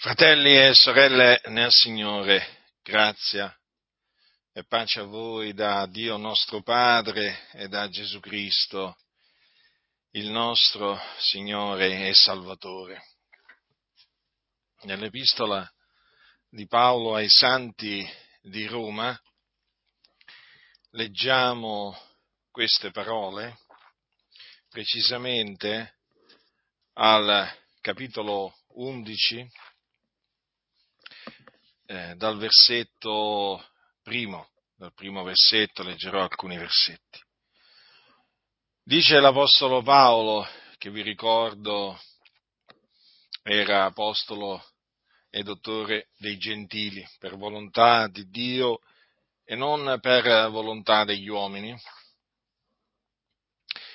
Fratelli e sorelle nel Signore, grazia e pace a voi da Dio nostro Padre e da Gesù Cristo, il nostro Signore e Salvatore. Nell'epistola di Paolo ai Santi di Roma leggiamo queste parole, precisamente al capitolo 11, eh, dal versetto primo, dal primo versetto leggerò alcuni versetti. Dice l'Apostolo Paolo, che vi ricordo era apostolo e dottore dei gentili, per volontà di Dio e non per volontà degli uomini.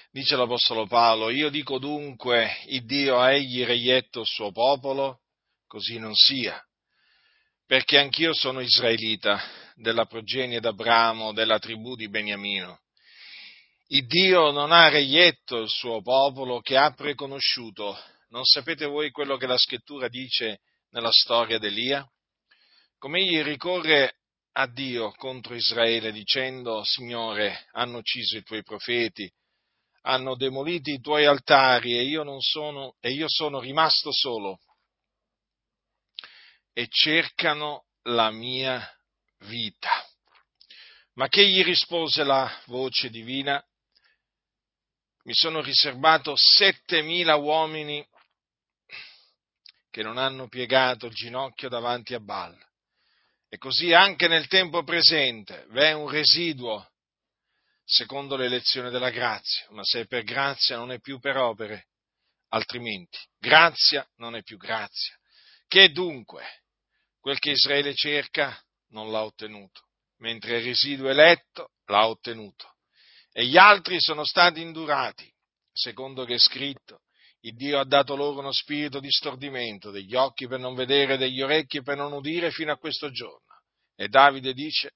Dice l'Apostolo Paolo, io dico dunque, il Dio ha egli reietto il suo popolo, così non sia perché anch'io sono israelita, della progenie d'Abramo, della tribù di Beniamino. Il Dio non ha reietto il suo popolo che ha preconosciuto. Non sapete voi quello che la scrittura dice nella storia d'Elia? Come egli ricorre a Dio contro Israele dicendo, Signore, hanno ucciso i tuoi profeti, hanno demolito i tuoi altari e io, sono, e io sono rimasto solo e cercano la mia vita. Ma che gli rispose la voce divina? Mi sono riservato settemila uomini che non hanno piegato il ginocchio davanti a Baal. E così anche nel tempo presente v'è un residuo secondo l'elezione della grazia, ma se è per grazia non è più per opere, altrimenti grazia non è più grazia. Che dunque? Quel che Israele cerca non l'ha ottenuto, mentre il residuo eletto l'ha ottenuto. E gli altri sono stati indurati, secondo che è scritto, il Dio ha dato loro uno spirito di stordimento, degli occhi per non vedere, degli orecchi per non udire fino a questo giorno. E Davide dice,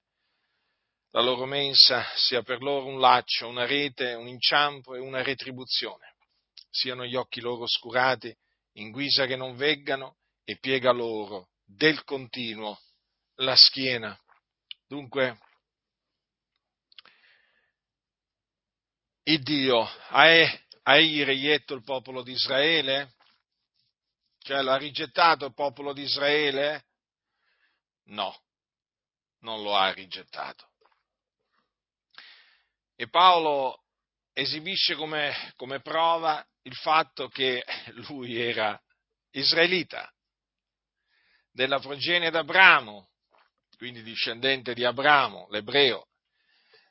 la loro mensa sia per loro un laccio, una rete, un inciampo e una retribuzione. Siano gli occhi loro oscurati, in guisa che non veggano, e piega loro del continuo la schiena. Dunque, il Dio ha, egli reietto il popolo di Israele? Cioè l'ha rigettato il popolo di Israele? No, non lo ha rigettato. E Paolo esibisce come, come prova il fatto che lui era israelita della progenie d'Abramo, quindi discendente di Abramo, l'ebreo,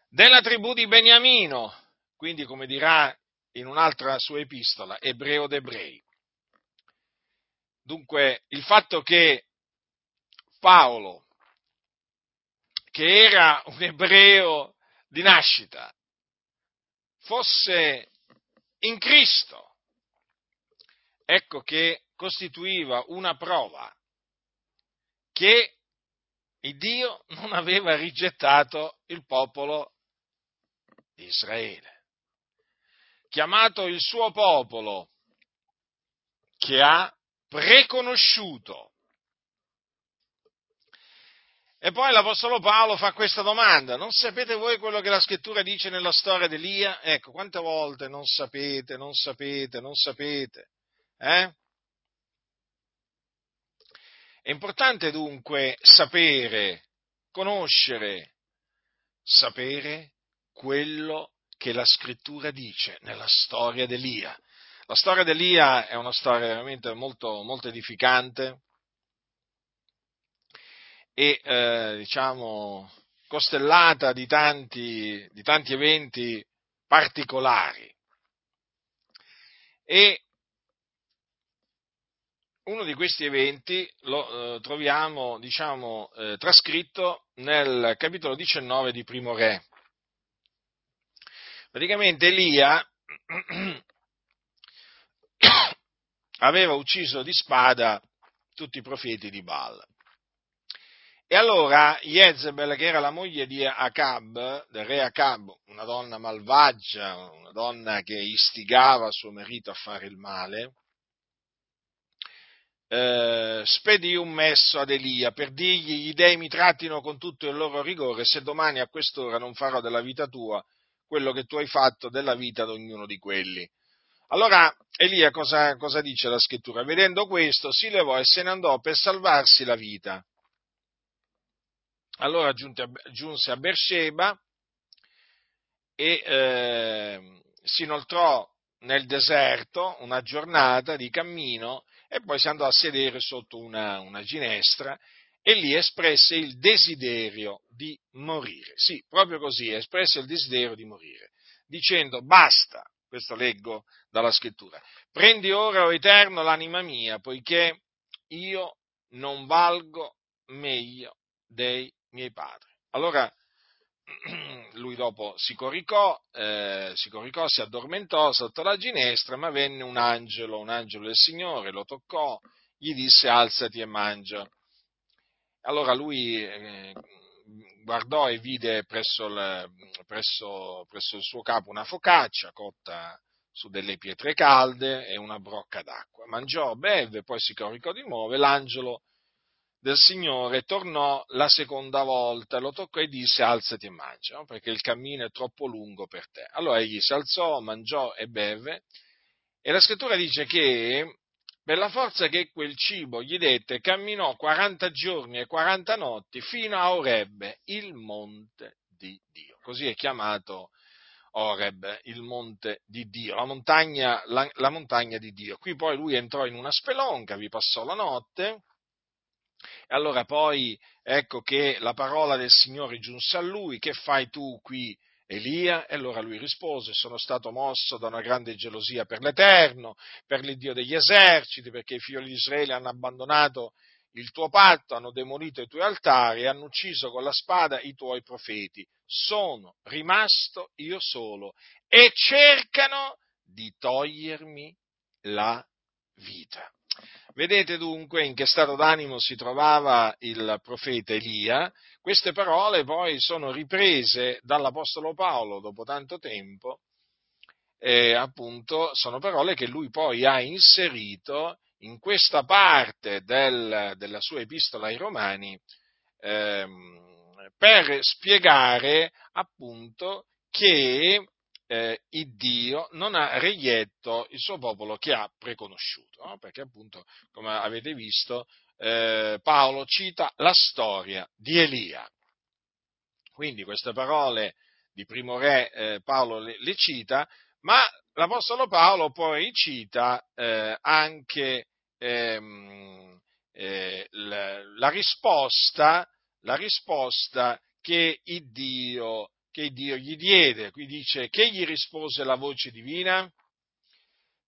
della tribù di Beniamino, quindi come dirà in un'altra sua epistola, ebreo d'ebrei. Dunque il fatto che Paolo, che era un ebreo di nascita, fosse in Cristo, ecco che costituiva una prova che il Dio non aveva rigettato il popolo di Israele, chiamato il suo popolo, che ha preconosciuto. E poi l'Apostolo Paolo fa questa domanda, non sapete voi quello che la scrittura dice nella storia di Elia? Ecco, quante volte non sapete, non sapete, non sapete, eh? È importante dunque sapere, conoscere, sapere quello che la scrittura dice nella storia d'Elia. La storia d'Elia è una storia veramente molto, molto edificante e eh, diciamo costellata di tanti, di tanti eventi particolari. E uno di questi eventi lo eh, troviamo, diciamo, eh, trascritto nel capitolo 19 di Primo Re. Praticamente Elia aveva ucciso di spada tutti i profeti di Baal. E allora Jezebel, che era la moglie di Acab, del re Acab, una donna malvagia, una donna che istigava suo marito a fare il male, eh, spedì un messo ad Elia per dirgli: Gli dei mi trattino con tutto il loro rigore, se domani a quest'ora non farò della vita tua quello che tu hai fatto della vita di ognuno di quelli. Allora Elia cosa, cosa dice la scrittura? Vedendo questo si levò e se ne andò per salvarsi la vita. Allora giunse a Beersheba e eh, si inoltrò nel deserto una giornata di cammino e poi si andò a sedere sotto una, una ginestra e lì espresse il desiderio di morire. Sì, proprio così, espresse il desiderio di morire, dicendo basta, questo leggo dalla scrittura, prendi ora, o Eterno, l'anima mia, poiché io non valgo meglio dei miei padri. Allora lui dopo si coricò, eh, si coricò, si addormentò sotto la ginestra, ma venne un angelo, un angelo del Signore, lo toccò, gli disse alzati e mangia. Allora lui eh, guardò e vide presso il, presso, presso il suo capo una focaccia cotta su delle pietre calde e una brocca d'acqua. Mangiò, beve, poi si coricò di nuovo e l'angelo del Signore tornò la seconda volta, lo toccò e disse alzati e mangia, no? perché il cammino è troppo lungo per te. Allora egli si alzò, mangiò e beve e la scrittura dice che per la forza che quel cibo gli dette camminò 40 giorni e 40 notti fino a Orebbe, il monte di Dio. Così è chiamato Oreb, il monte di Dio, la montagna, la, la montagna di Dio. Qui poi lui entrò in una spelonca, vi passò la notte e allora poi ecco che la parola del Signore giunse a lui, che fai tu qui Elia? E allora lui rispose, sono stato mosso da una grande gelosia per l'Eterno, per l'Iddio degli eserciti, perché i figli di Israele hanno abbandonato il tuo patto, hanno demolito i tuoi altari e hanno ucciso con la spada i tuoi profeti. Sono rimasto io solo e cercano di togliermi la vita. Vedete dunque in che stato d'animo si trovava il profeta Elia. Queste parole poi sono riprese dall'Apostolo Paolo dopo tanto tempo, e appunto sono parole che lui poi ha inserito in questa parte del, della sua epistola ai Romani ehm, per spiegare appunto che eh, il Dio non ha reietto il suo popolo che ha preconosciuto, no? perché appunto, come avete visto, eh, Paolo cita la storia di Elia. Quindi queste parole di primo re eh, Paolo le, le, cita, ma l'Apostolo Paolo poi cita eh, anche ehm, eh, la, la, risposta, la risposta che il Dio che Dio gli diede. Qui dice che gli rispose la voce divina.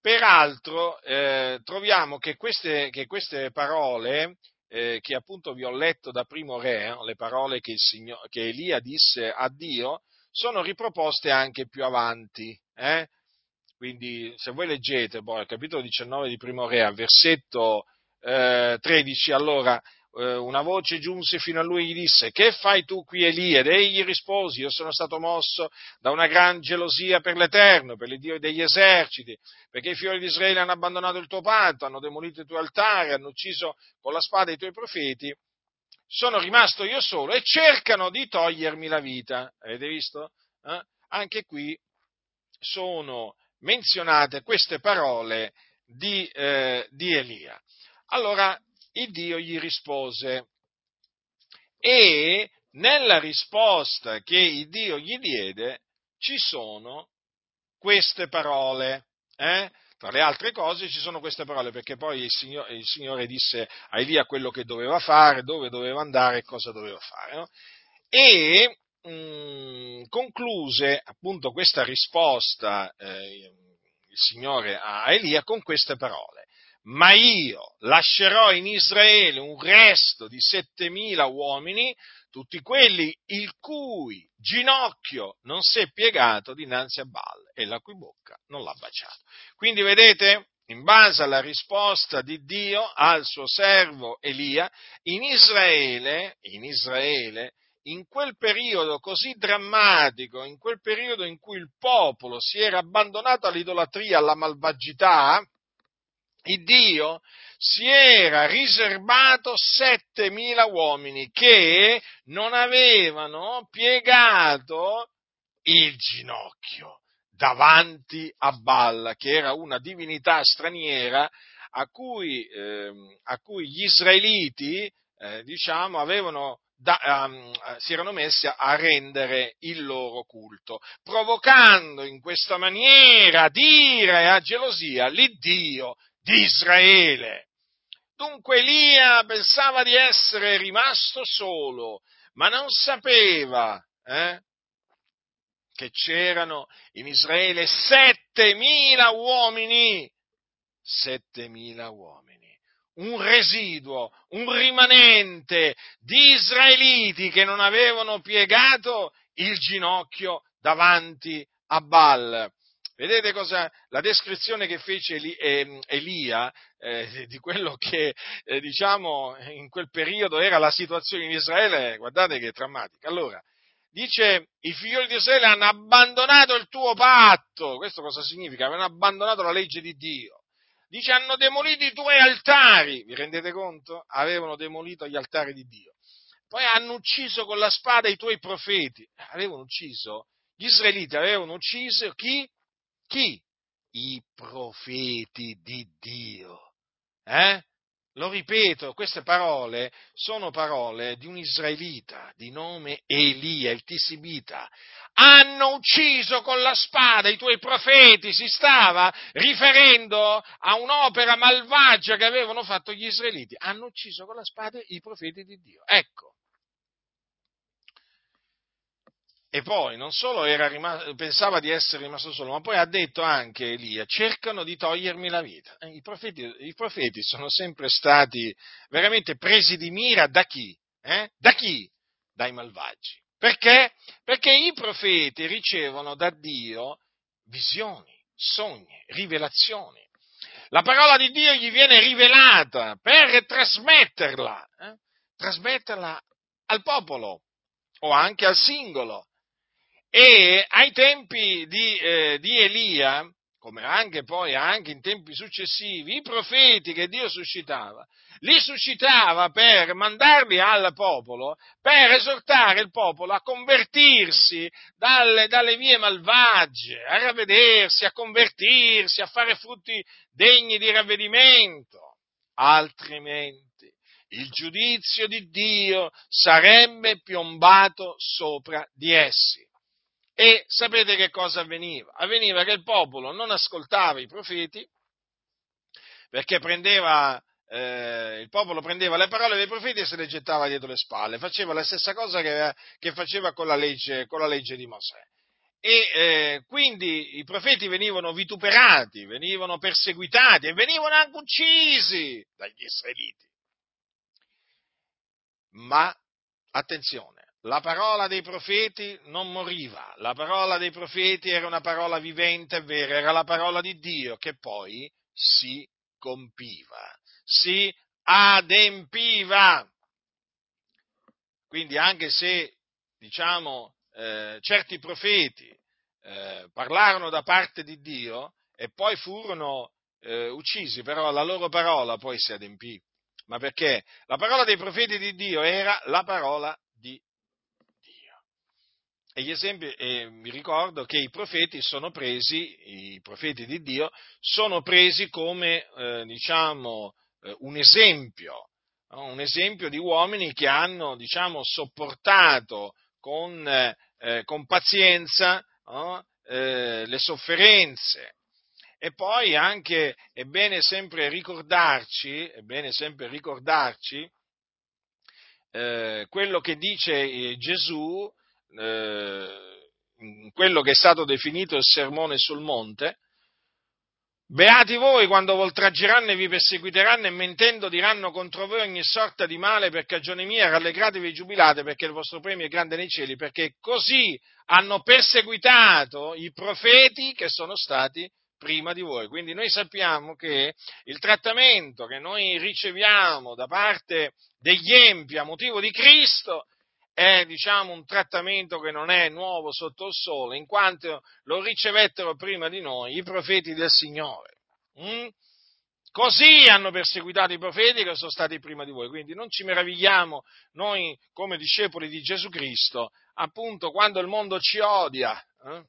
Peraltro eh, troviamo che queste, che queste parole eh, che appunto vi ho letto da primo re, le parole che, Signor, che Elia disse a Dio, sono riproposte anche più avanti. Eh? Quindi se voi leggete poi il capitolo 19 di primo re, al versetto 13, eh, allora eh, una voce giunse fino a lui e gli disse, che fai tu qui Elia? Ed egli rispose, io sono stato mosso da una gran gelosia per l'Eterno, per l'Iddio degli eserciti, perché i figli di Israele hanno abbandonato il tuo patto, hanno demolito i tuoi altari, hanno ucciso con la spada i tuoi profeti, sono rimasto io solo e cercano di togliermi la vita. Avete visto? Eh? Anche qui sono menzionate queste parole di, eh, di Elia. Allora, il Dio gli rispose e nella risposta che il Dio gli diede ci sono queste parole. Eh? Tra le altre cose ci sono queste parole, perché poi il Signore, il Signore disse a Elia quello che doveva fare, dove doveva andare e cosa doveva fare. No? E mh, mm, concluse appunto questa risposta eh, il Signore a Elia con queste parole ma io lascerò in Israele un resto di settemila uomini, tutti quelli il cui ginocchio non si è piegato dinanzi a Baal e la cui bocca non l'ha baciato. Quindi vedete, in base alla risposta di Dio al suo servo Elia, in Israele, in Israele, in quel periodo così drammatico, in quel periodo in cui il popolo si era abbandonato all'idolatria, alla malvagità, il Dio si era riservato 7000 uomini che non avevano piegato il ginocchio davanti a Balla, che era una divinità straniera a cui, eh, a cui gli israeliti, eh, diciamo, avevano da, um, si erano messi a rendere il loro culto, provocando in questa maniera ad ira e a gelosia l'Iddio di Israele. Dunque Elia pensava di essere rimasto solo, ma non sapeva eh, che c'erano in Israele settemila uomini, settemila uomini, un residuo, un rimanente di israeliti che non avevano piegato il ginocchio davanti a Baal. Vedete cosa? La descrizione che fece ehm, Elia eh, di quello che eh, diciamo in quel periodo era la situazione in Israele, guardate che drammatica. Allora, dice i figlioli di Israele hanno abbandonato il tuo patto. Questo cosa significa? Avevano abbandonato la legge di Dio. Dice hanno demolito i tuoi altari. Vi rendete conto? Avevano demolito gli altari di Dio. Poi hanno ucciso con la spada i tuoi profeti. Avevano ucciso, gli israeliti avevano ucciso chi? Chi? I profeti di Dio. Eh? Lo ripeto, queste parole sono parole di un israelita di nome Elia, il Tisibita. Hanno ucciso con la spada i tuoi profeti, si stava riferendo a un'opera malvagia che avevano fatto gli israeliti. Hanno ucciso con la spada i profeti di Dio. Ecco, E poi non solo rimasto, pensava di essere rimasto solo, ma poi ha detto anche Elia, cercano di togliermi la vita. Eh, I profeti, I profeti, sono sempre stati veramente presi di mira da chi? Eh? Da chi? Dai malvagi. Perché? Perché i profeti ricevono da Dio visioni, sogni, rivelazioni. La parola di Dio gli viene rivelata per trasmetterla, eh? trasmetterla al popolo o anche al singolo. E ai tempi di, eh, di Elia, come anche poi anche in tempi successivi, i profeti che Dio suscitava, li suscitava per mandarli al popolo, per esortare il popolo a convertirsi dalle, dalle vie malvagie, a ravvedersi, a convertirsi, a fare frutti degni di ravvedimento. Altrimenti il giudizio di Dio sarebbe piombato sopra di essi. E sapete che cosa avveniva? Avveniva che il popolo non ascoltava i profeti perché prendeva, eh, il popolo prendeva le parole dei profeti e se le gettava dietro le spalle, faceva la stessa cosa che, che faceva con la, legge, con la legge di Mosè. E eh, quindi i profeti venivano vituperati, venivano perseguitati e venivano anche uccisi dagli israeliti. Ma attenzione, la parola dei profeti non moriva, la parola dei profeti era una parola vivente e vera, era la parola di Dio che poi si compiva, si adempiva. Quindi anche se, diciamo, eh, certi profeti eh, parlarono da parte di Dio e poi furono eh, uccisi, però la loro parola poi si adempì. Ma perché? La parola dei profeti di Dio era la parola e gli esempi, eh, mi ricordo che i profeti sono presi, i profeti di Dio, sono presi come, eh, diciamo, eh, un esempio, no? un esempio di uomini che hanno, diciamo, sopportato con, eh, con pazienza no? Eh, le sofferenze. E poi anche è bene sempre ricordarci, è bene sempre ricordarci eh, quello che dice Gesù eh, in quello che è stato definito il sermone sul monte, Beati voi quando voltraggeranno e vi perseguiteranno e mentendo diranno contro voi ogni sorta di male per cagione mia, rallegratevi e giubilate perché il vostro premio è grande nei cieli, perché così hanno perseguitato i profeti che sono stati prima di voi. Quindi noi sappiamo che il trattamento che noi riceviamo da parte degli empi a motivo di Cristo è diciamo, un trattamento che non è nuovo sotto il sole, in quanto lo ricevettero prima di noi i profeti del Signore. Mm? Così hanno perseguitato i profeti che sono stati prima di voi. Quindi non ci meravigliamo noi come discepoli di Gesù Cristo, appunto quando il mondo ci odia. Eh?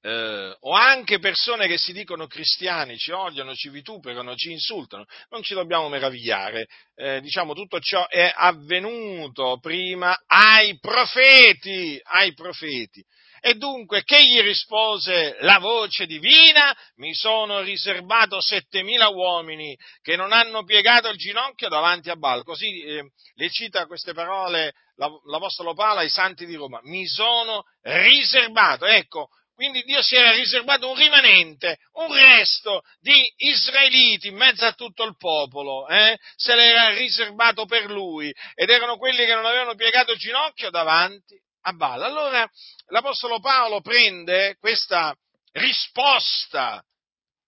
Eh, o anche persone che si dicono cristiani, ci odiano, ci vituperano, ci insultano, non ci dobbiamo meravigliare. Eh, diciamo, tutto ciò è avvenuto prima ai profeti, ai profeti. E dunque, che gli rispose la voce divina? Mi sono riservato settemila uomini che non hanno piegato il ginocchio davanti a Baal. Così eh, le cita queste parole l'Apostolo Paolo ai santi di Roma. Mi sono riservato. Ecco, quindi Dio si era riservato un rimanente, un resto di israeliti in mezzo a tutto il popolo, eh? se l'era riservato per lui, ed erano quelli che non avevano piegato il ginocchio davanti a Baal. Allora l'Apostolo Paolo prende questa risposta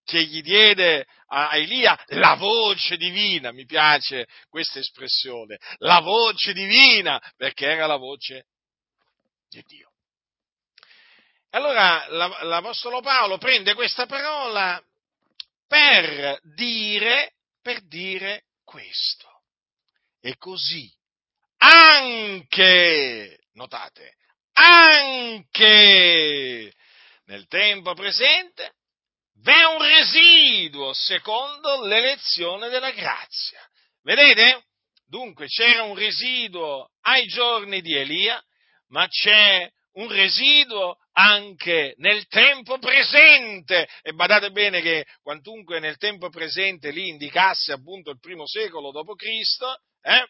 che gli diede a Elia la voce divina, mi piace questa espressione, la voce divina, perché era la voce di Dio. Allora l'Apostolo Paolo prende questa parola per dire, per dire questo. E così anche, notate, anche nel tempo presente v'è un residuo secondo l'elezione della grazia. Vedete? Dunque c'era un residuo ai giorni di Elia, ma c'è un residuo anche nel tempo presente. E badate bene che quantunque nel tempo presente lì indicasse appunto il primo secolo d.C., eh,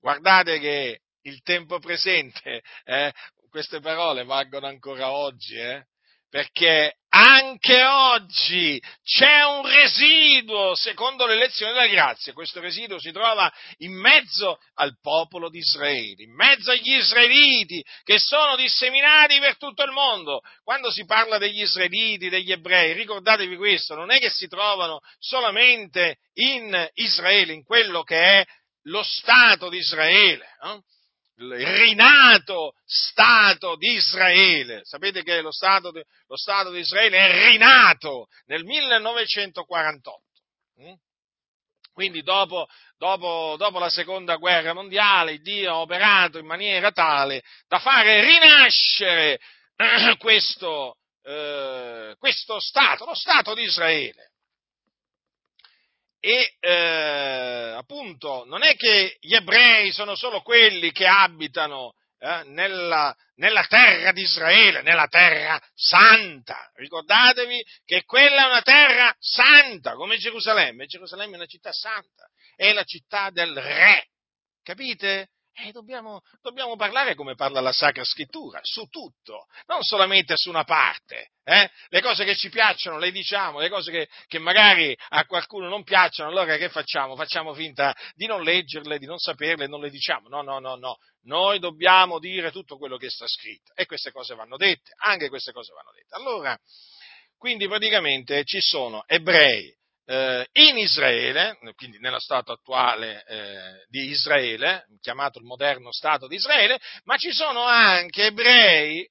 guardate che il tempo presente, eh, queste parole valgono ancora oggi, eh, perché anche oggi c'è un residuo secondo l'elezione della grazia. Questo residuo si trova in mezzo al popolo di Israele, in mezzo agli israeliti che sono disseminati per tutto il mondo. Quando si parla degli israeliti, degli ebrei, ricordatevi questo, non è che si trovano solamente in Israele, in quello che è lo Stato di Israele. Eh? Il rinato Stato di Israele. Sapete che lo Stato, di, lo Stato di Israele è rinato nel 1948. Mm? Quindi dopo, dopo, dopo, la seconda guerra mondiale Dio ha operato in maniera tale da fare rinascere questo, eh, questo Stato, lo Stato di Israele e eh, appunto non è che gli ebrei sono solo quelli che abitano eh, nella, nella, terra di Israele, nella terra santa. Ricordatevi che quella è una terra santa, come Gerusalemme. Gerusalemme è una città santa, è la città del re. Capite? Eh, dobbiamo, dobbiamo, parlare come parla la Sacra Scrittura, su tutto, non solamente su una parte. Eh? Le cose che ci piacciono le diciamo, le cose che, che, magari a qualcuno non piacciono, allora che facciamo? Facciamo finta di non leggerle, di non saperle, non le diciamo. No, no, no, no. Noi dobbiamo dire tutto quello che sta scritto e queste cose vanno dette, anche queste cose vanno dette. Allora, quindi praticamente ci sono ebrei, eh, in Israele, quindi nello stato attuale eh, di Israele, chiamato il moderno Stato di Israele, ma ci sono anche ebrei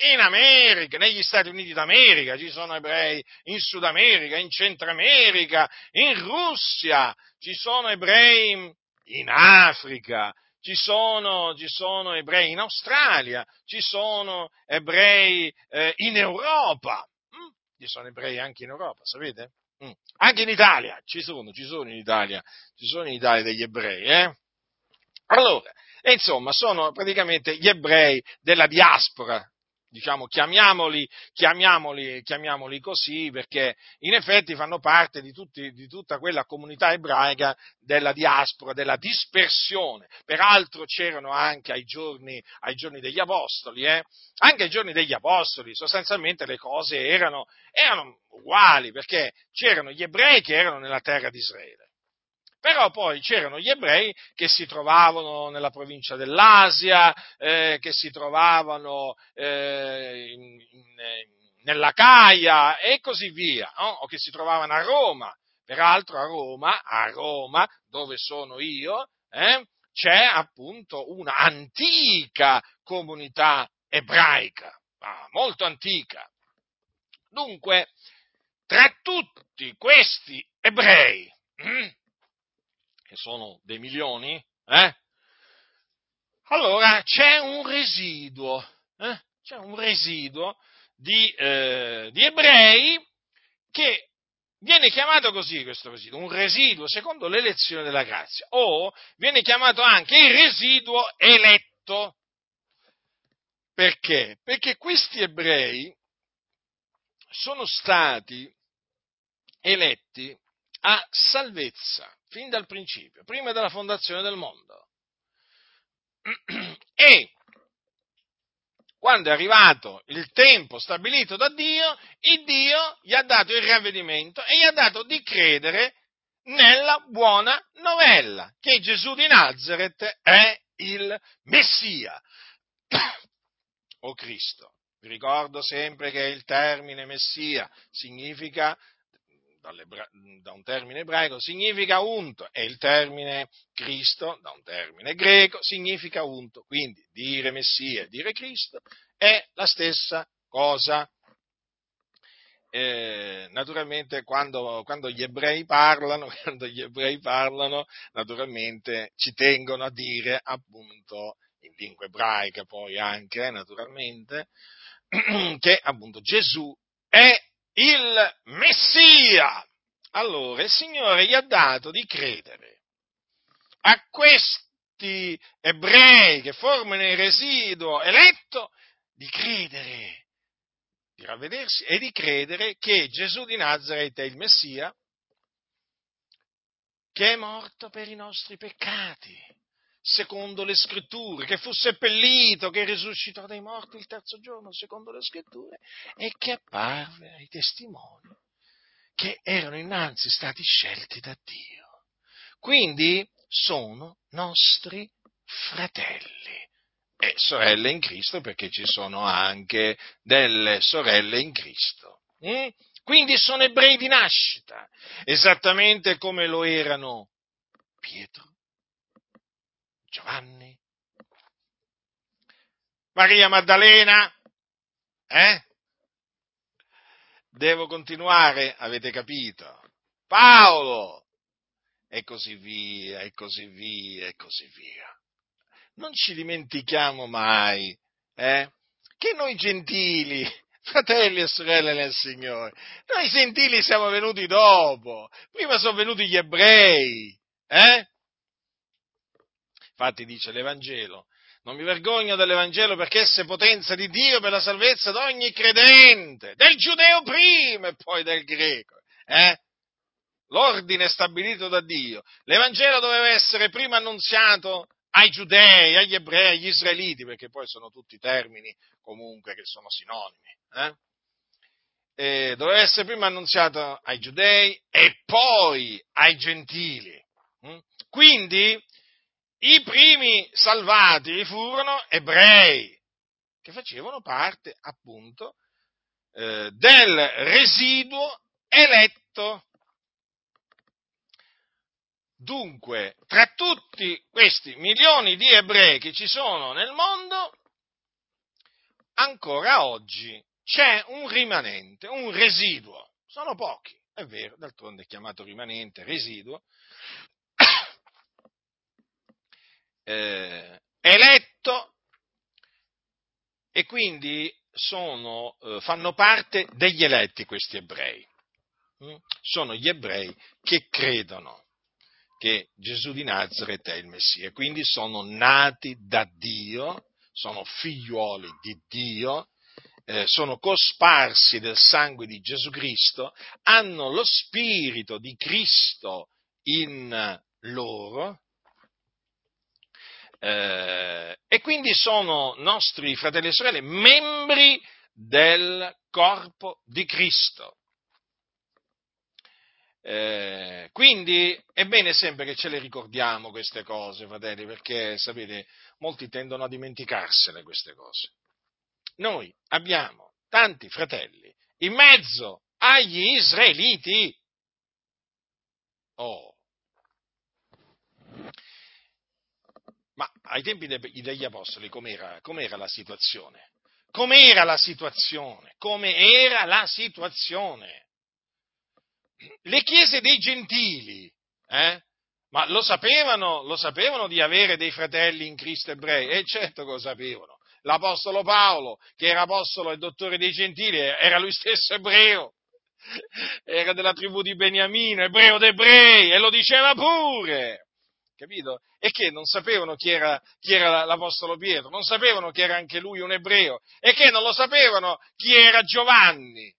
in America, negli Stati Uniti d'America, ci sono ebrei in Sud America, in Centro America, in Russia, ci sono ebrei in Africa, ci sono, ci sono ebrei in Australia, ci sono ebrei eh, in Europa, hm? ci sono ebrei anche in Europa, sapete? Mm. Anche in Italia ci sono, ci sono in Italia, ci sono in Italia degli ebrei, eh? Allora, insomma, sono praticamente gli ebrei della diaspora diciamo, chiamiamoli, chiamiamoli, chiamiamoli, così perché in effetti fanno parte di, tutti, di, tutta quella comunità ebraica della diaspora, della dispersione. Peraltro c'erano anche ai giorni, ai giorni degli apostoli, eh? anche ai giorni degli apostoli sostanzialmente le cose erano, erano uguali perché c'erano gli ebrei che erano nella terra di Israele però poi c'erano gli ebrei che si trovavano nella provincia dell'Asia, eh, che si trovavano eh, in, in, nella Caia e così via, no? o che si trovavano a Roma. Peraltro a Roma, a Roma, dove sono io, eh, c'è appunto un'antica comunità ebraica, ah, molto antica. Dunque, tra tutti questi ebrei, hm, che sono dei milioni, eh, allora c'è un residuo, eh, c'è un residuo di, eh, di ebrei che viene chiamato così questo residuo, un residuo secondo l'elezione della grazia, o viene chiamato anche il residuo eletto. Perché? Perché questi ebrei sono stati eletti a salvezza fin dal principio, prima della fondazione del mondo. E quando è arrivato il tempo stabilito da Dio, il Dio gli ha dato il ravvedimento e gli ha dato di credere nella buona novella, che Gesù di Nazareth è il Messia o Cristo. Vi ricordo sempre che il termine Messia significa da un termine ebraico, significa unto, e il termine Cristo, da un termine greco, significa unto. Quindi dire Messia e dire Cristo è la stessa cosa. Eh, naturalmente quando, quando, gli ebrei parlano, quando gli ebrei parlano, naturalmente ci tengono a dire appunto in lingua ebraica poi anche, naturalmente, che appunto Gesù è il Messia. Allora il Signore gli ha dato di credere a questi ebrei che formano il residuo eletto, di credere, di ravvedersi e di credere che Gesù di Nazareth è il Messia, che è morto per i nostri peccati secondo le scritture, che fu seppellito, che risuscitò dai morti il terzo giorno, secondo le scritture, e che apparve ai testimoni che erano innanzi stati scelti da Dio. Quindi sono nostri fratelli e sorelle in Cristo, perché ci sono anche delle sorelle in Cristo. Mm? Quindi sono ebrei di nascita, esattamente come lo erano Pietro, Giovanni, Maria Maddalena, eh? Devo continuare, avete capito? Paolo, e così via, e così via, e così via. Non ci dimentichiamo mai, eh? Che noi gentili, fratelli e sorelle nel Signore, noi gentili siamo venuti dopo, prima sono venuti gli ebrei, eh? Infatti dice l'Evangelo, non mi vergogno dell'Evangelo perché essa è potenza di Dio per la salvezza di ogni credente, del giudeo prima e poi del greco. Eh? L'ordine stabilito da Dio. L'Evangelo doveva essere prima annunziato ai giudei, agli ebrei, agli israeliti, perché poi sono tutti termini comunque che sono sinonimi. Eh? E doveva essere prima annunziato ai giudei e poi ai gentili. Mm? Quindi i primi salvati furono ebrei, che facevano parte appunto eh, del residuo eletto. Dunque, tra tutti questi milioni di ebrei che ci sono nel mondo, ancora oggi c'è un rimanente, un residuo. Sono pochi, è vero, d'altronde è chiamato rimanente, residuo, eh, eletto e quindi sono, eh, fanno parte degli eletti questi ebrei. Mm? Sono gli ebrei che credono che Gesù di Nazareth è il Messia, quindi sono nati da Dio, sono figliuoli di Dio, eh, sono cosparsi del sangue di Gesù Cristo, hanno lo spirito di Cristo in loro eh, e quindi sono nostri fratelli e sorelle, membri del corpo di Cristo. Eh, quindi è bene sempre che ce le ricordiamo queste cose, fratelli, perché sapete, molti tendono a dimenticarsene queste cose. Noi abbiamo tanti fratelli in mezzo agli israeliti. Oh, Ma ai tempi degli apostoli com'era, com'era la situazione? Com'era la situazione? Come era la situazione? le chiese dei gentili, eh? ma lo sapevano, lo sapevano di avere dei fratelli in Cristo ebrei? E certo che lo sapevano. L'Apostolo Paolo, che era apostolo e dottore dei gentili, era lui stesso ebreo era della tribù di Beniamino, ebreo d'ebrei, e lo diceva pure capito? E che non sapevano chi era, chi era, l'Apostolo Pietro, non sapevano che era anche lui un ebreo, e che non lo sapevano chi era Giovanni.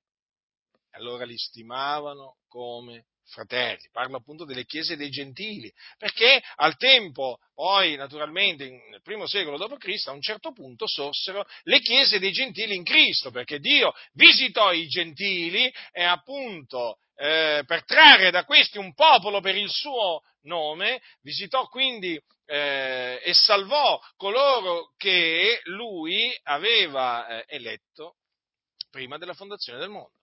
Allora li stimavano come fratelli, parlo appunto delle chiese dei gentili, perché al tempo, poi naturalmente nel primo secolo d.C., a un certo punto sorsero le chiese dei gentili in Cristo, perché Dio visitò i gentili e appunto eh, per trarre da questi un popolo per il suo nome, visitò quindi eh, e salvò coloro che lui aveva eh, eletto prima della fondazione del mondo.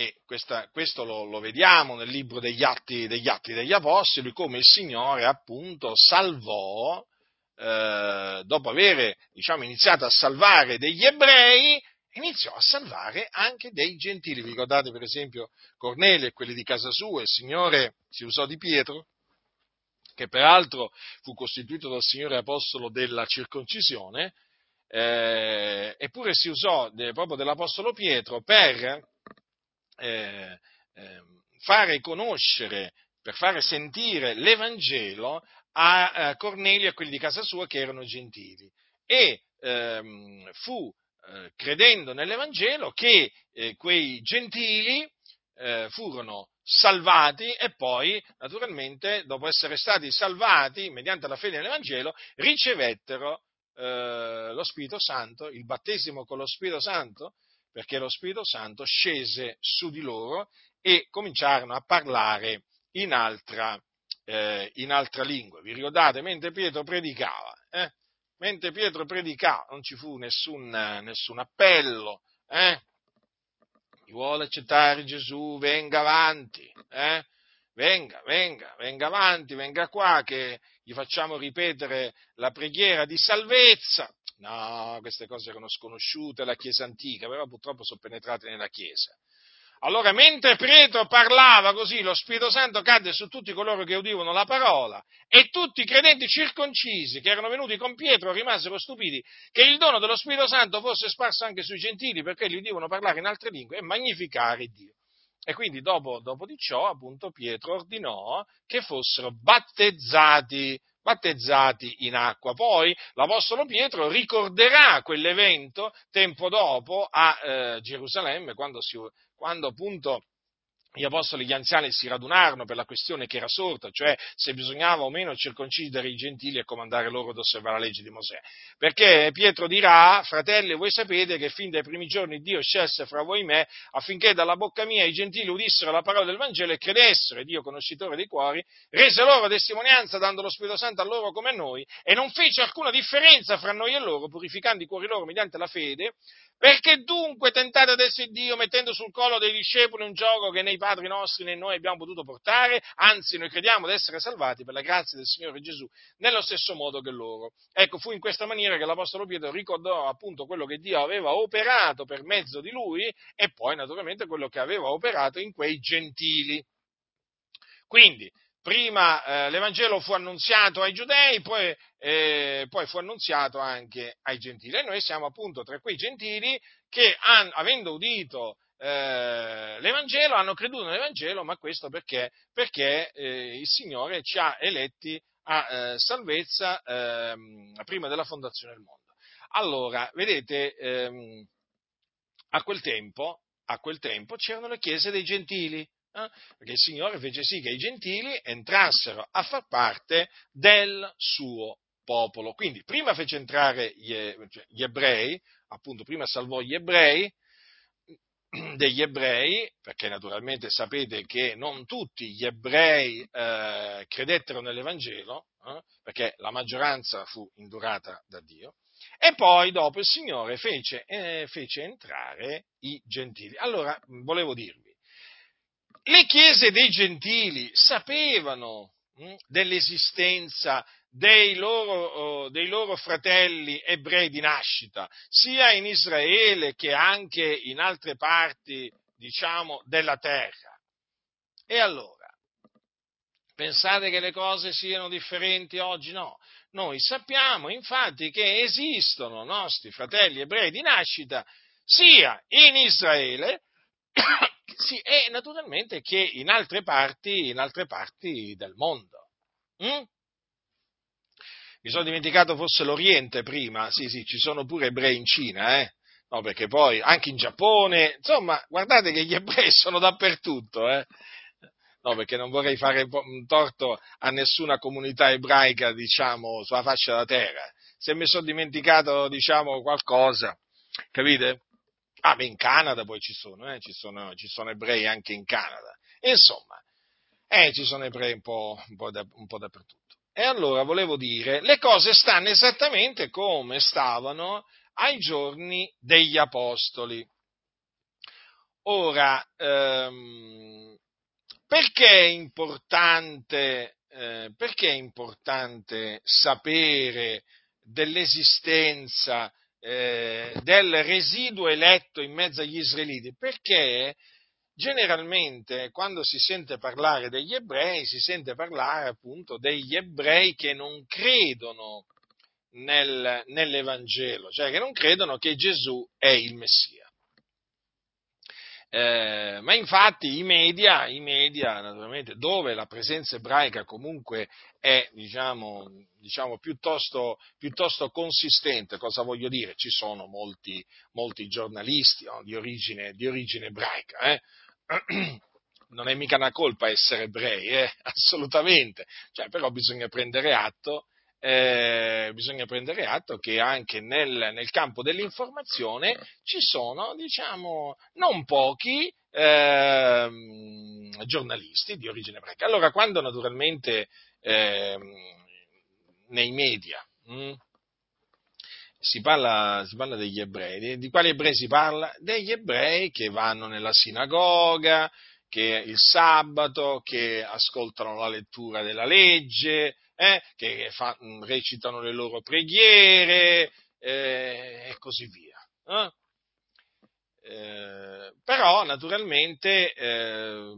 E questa, questo lo, lo, vediamo nel libro degli atti, degli atti, degli Apostoli, come il Signore appunto salvò, eh, dopo aver diciamo, iniziato a salvare degli ebrei, iniziò a salvare anche dei gentili. Vi ricordate per esempio Cornelio e quelli di casa sua, il Signore si usò di Pietro, che peraltro fu costituito dal Signore Apostolo della circoncisione, eh, eppure si usò de, proprio dell'Apostolo Pietro per eh, eh, fare conoscere, per fare sentire l'Evangelo a, a Cornelio e a quelli di casa sua che erano gentili. E ehm, fu eh, credendo nell'Evangelo che eh, quei gentili eh, furono salvati e poi, naturalmente, dopo essere stati salvati mediante la fede nell'Evangelo, ricevettero eh, lo Spirito Santo, il battesimo con lo Spirito Santo, perché lo Spirito Santo scese su di loro e cominciarono a parlare in altra, eh, in altra lingua. Vi ricordate? Mentre Pietro predicava, eh? mentre Pietro predicava, non ci fu nessun, nessun appello, eh? chi vuole accettare Gesù venga avanti, eh? venga, venga, venga avanti, venga qua che gli facciamo ripetere la preghiera di salvezza. No, queste cose erano sconosciute alla Chiesa antica, però purtroppo sono penetrate nella Chiesa. Allora, mentre Pietro parlava così, lo Spirito Santo cadde su tutti coloro che udivano la parola e tutti i credenti circoncisi che erano venuti con Pietro rimasero stupiti che il dono dello Spirito Santo fosse sparso anche sui gentili perché gli udivano parlare in altre lingue e magnificare Dio. E quindi dopo, dopo di ciò, appunto, Pietro ordinò che fossero battezzati battezzati in acqua. Poi l'Apostolo Pietro ricorderà quell'evento tempo dopo a eh, Gerusalemme, quando, si, quando appunto gli apostoli, gli anziani si radunarono per la questione che era sorta, cioè se bisognava o meno circoncidere i gentili e comandare loro ad osservare la legge di Mosè. Perché Pietro dirà, fratelli, voi sapete che fin dai primi giorni Dio scelse fra voi me affinché dalla bocca mia i gentili udissero la parola del Vangelo e credessero, e Dio conoscitore dei cuori, rese loro testimonianza dando lo Spirito Santo a loro come a noi, e non fece alcuna differenza fra noi e loro, purificando i cuori loro mediante la fede, perché dunque tentate adesso Dio mettendo sul collo dei discepoli un gioco che nei padri nostri né noi abbiamo potuto portare? Anzi, noi crediamo di essere salvati per la grazia del Signore Gesù, nello stesso modo che loro. Ecco, fu in questa maniera che l'Apostolo Pietro ricordò appunto quello che Dio aveva operato per mezzo di lui e poi naturalmente quello che aveva operato in quei gentili. Quindi, prima eh, l'Evangelo fu annunziato ai giudei, poi, eh, poi, fu annunziato anche ai gentili. E noi siamo appunto tra quei gentili che, han, avendo udito eh, l'Evangelo, hanno creduto nell'Evangelo, ma questo perché? Perché eh, il Signore ci ha eletti a eh, salvezza ehm, prima della fondazione del mondo. Allora, vedete, ehm, a quel tempo, a quel tempo c'erano le chiese dei gentili eh? perché il Signore fece sì che i gentili entrassero a far parte del suo popolo. Quindi prima fece entrare gli, cioè, gli ebrei, appunto prima salvò gli ebrei, degli ebrei, perché naturalmente sapete che non tutti gli ebrei eh, credettero nell'Evangelo, eh, perché la maggioranza fu indurata da Dio, e poi dopo il Signore fece, eh, fece entrare i gentili. Allora, volevo dirvi, le chiese dei gentili sapevano dell'esistenza dei loro, dei loro, fratelli ebrei di nascita, sia in Israele che anche in altre parti diciamo, della terra. E allora, pensate che le cose siano differenti oggi? No. Noi sappiamo infatti che esistono nostri fratelli ebrei di nascita sia in Israele sì, e naturalmente che in altre parti, in altre parti del mondo. Mm? Mi sono dimenticato forse l'Oriente prima, sì sì, ci sono pure ebrei in Cina, eh? No, perché poi anche in Giappone, insomma, guardate che gli ebrei sono dappertutto, eh? No, perché non vorrei fare torto a nessuna comunità ebraica, diciamo, sulla faccia della terra. Se mi sono dimenticato, diciamo, qualcosa, capite? Ah, beh, in Canada poi ci sono, eh? ci sono, ci sono ebrei anche in Canada. Insomma, eh, ci sono ebrei un po', un, po da, un po' dappertutto. E allora volevo dire, le cose stanno esattamente come stavano ai giorni degli Apostoli. Ora, ehm, perché, è importante, eh, perché è importante sapere dell'esistenza eh, del residuo eletto in mezzo agli israeliti, perché generalmente quando si sente parlare degli ebrei si sente parlare appunto degli ebrei che non credono nel, nell'Evangelo, cioè che non credono che Gesù è il Messia. Eh, ma infatti i media, i media, naturalmente, dove la presenza ebraica comunque è, diciamo, diciamo piuttosto, piuttosto, consistente, cosa voglio dire? Ci sono molti, molti giornalisti no, di, origine, di, origine, ebraica, eh? Non è mica una colpa essere ebrei, eh? assolutamente, cioè, però bisogna prendere atto eh, bisogna prendere atto che anche nel, nel, campo dell'informazione ci sono, diciamo, non pochi eh, giornalisti di origine ebraica. Allora, quando naturalmente eh, nei media mh, hm, si, parla, si parla, degli ebrei, di, di quali ebrei si parla? Degli ebrei che vanno nella sinagoga, che il sabato, che ascoltano la lettura della legge, eh, che fa, mm, recitano le loro preghiere eh, e così via. Eh? eh però naturalmente eh,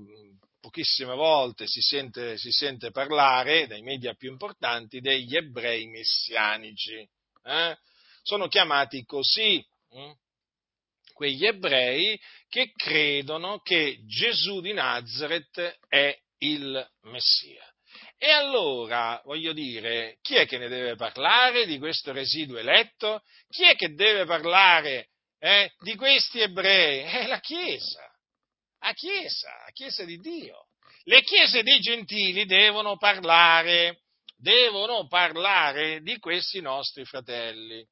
pochissime volte si sente, si sente, parlare dai media più importanti degli ebrei messianici. Eh? Sono chiamati così hm? quegli ebrei che credono che Gesù di Nazareth è il Messia. E allora, voglio dire, chi è che ne deve parlare di questo residuo eletto? Chi è che deve parlare eh, di questi ebrei? È la Chiesa, la Chiesa, la Chiesa di Dio. Le chiese dei gentili devono parlare, devono parlare di questi nostri fratelli.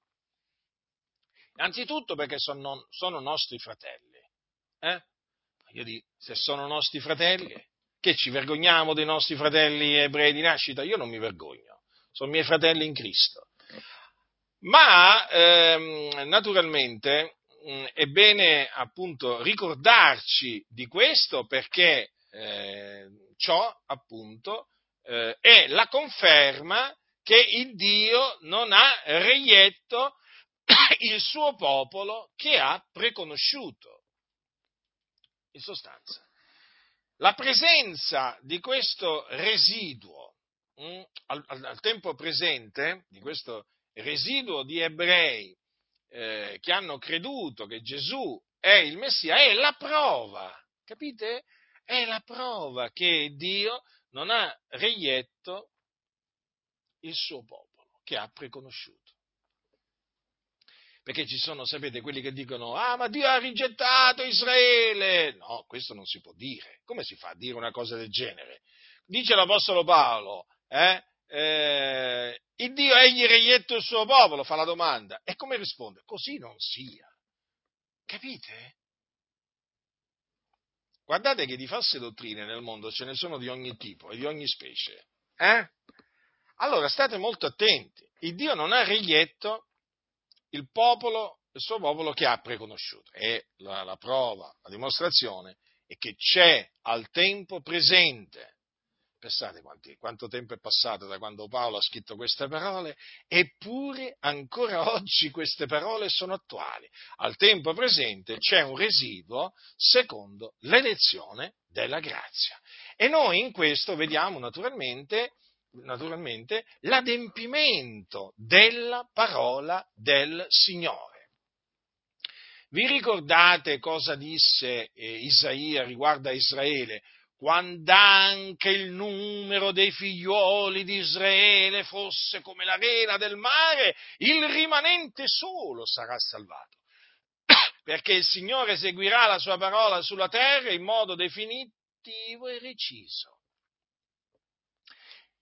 Innanzitutto perché sono, sono nostri fratelli. Eh? Io dico, se sono nostri fratelli, che ci vergogniamo dei nostri fratelli ebrei di nascita? Io non mi vergogno, sono miei fratelli in Cristo. Ma ehm, naturalmente mh, mm, è bene appunto ricordarci di questo perché eh, ciò appunto eh, è la conferma che il Dio non ha reietto il suo popolo che ha preconosciuto. In sostanza, la presenza di questo residuo mh, mm, al, al, tempo presente, di questo residuo di ebrei eh, che hanno creduto che Gesù è il Messia, è la prova, capite? È la prova che Dio non ha reietto il suo popolo, che ha preconosciuto perché ci sono, sapete, quelli che dicono, ah, ma Dio ha rigettato Israele. No, questo non si può dire. Come si fa a dire una cosa del genere? Dice l'Apostolo Paolo, eh, eh, il Dio egli reietto il suo popolo, fa la domanda. E come risponde? Così non sia. Capite? Guardate che di false dottrine nel mondo ce ne sono di ogni tipo e di ogni specie. Eh? Allora state molto attenti. Il Dio non ha reietto il popolo, il suo popolo che ha preconosciuto. E la, la prova, la dimostrazione è che c'è al tempo presente Pensate quanti, quanto tempo è passato da quando Paolo ha scritto queste parole, eppure ancora oggi queste parole sono attuali. Al tempo presente c'è un residuo secondo l'elezione della grazia. E noi in questo vediamo naturalmente, naturalmente l'adempimento della parola del Signore. Vi ricordate cosa disse eh, Isaia riguardo a Israele? quando anche il numero dei figliuoli di Israele fosse come l'arena del mare, il rimanente solo sarà salvato. Perché il Signore eseguirà la sua parola sulla terra in modo definitivo e reciso.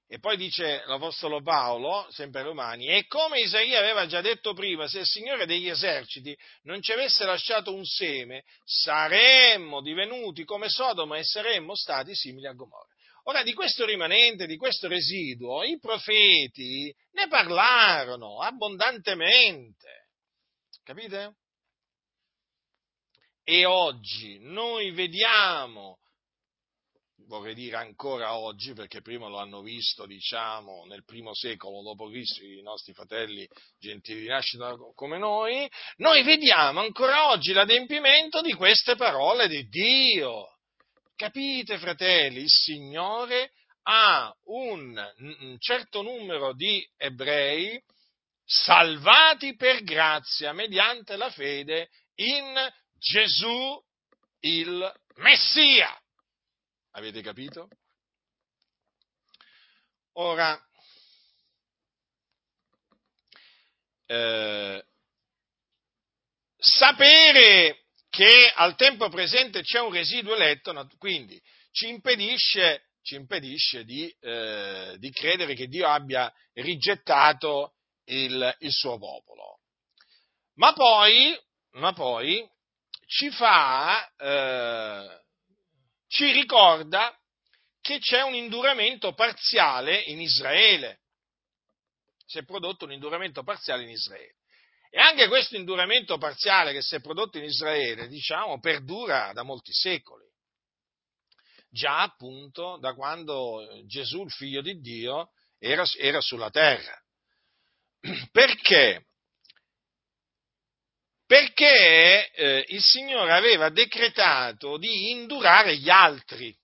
E poi dice l'Apostolo Paolo, sempre ai Romani, e come Isaia aveva già detto prima, se il Signore degli eserciti non ci avesse lasciato un seme, saremmo divenuti come Sodoma e saremmo stati simili a Gomorra. Ora, di questo rimanente, di questo residuo, i profeti ne parlarono abbondantemente. Capite? E oggi noi vediamo vorrei dire ancora oggi, perché prima lo hanno visto, diciamo, nel primo secolo d.C. i nostri fratelli gentili di nascita come noi, noi vediamo ancora oggi l'adempimento di queste parole di Dio. Capite, fratelli, il Signore ha un, un certo numero di ebrei salvati per grazia mediante la fede in Gesù il Messia. Avete capito? Ora, eh, sapere che al tempo presente c'è un residuo eletto, quindi ci impedisce, ci impedisce di, eh, di, credere che Dio abbia rigettato il, il suo popolo. Ma poi, ma poi ci fa, eh, ci ricorda che c'è un induramento parziale in Israele. Si è prodotto un induramento parziale in Israele. E anche questo induramento parziale che si è prodotto in Israele, diciamo, perdura da molti secoli. Già appunto da quando Gesù, il figlio di Dio, era, era sulla terra. Perché? Perché eh, il Signore aveva decretato di indurare gli altri.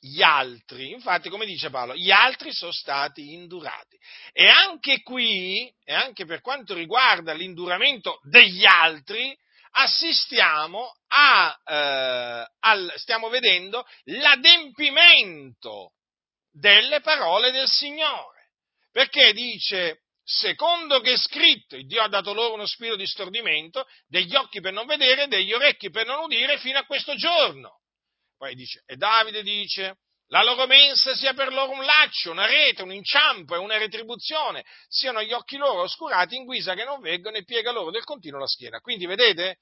Gli altri, infatti, come dice Paolo, gli altri sono stati indurati. E anche qui, e anche per quanto riguarda l'induramento degli altri, assistiamo a, eh, al, stiamo vedendo l'adempimento delle parole del Signore. Perché dice, secondo che è scritto, il Dio ha dato loro uno spirito di stordimento, degli occhi per non vedere, degli orecchi per non udire, fino a questo giorno. Poi dice, e Davide dice, la loro mensa sia per loro un laccio, una rete, un inciampo e una retribuzione, siano gli occhi loro oscurati in guisa che non veggono e piega loro del continuo la schiena. Quindi vedete,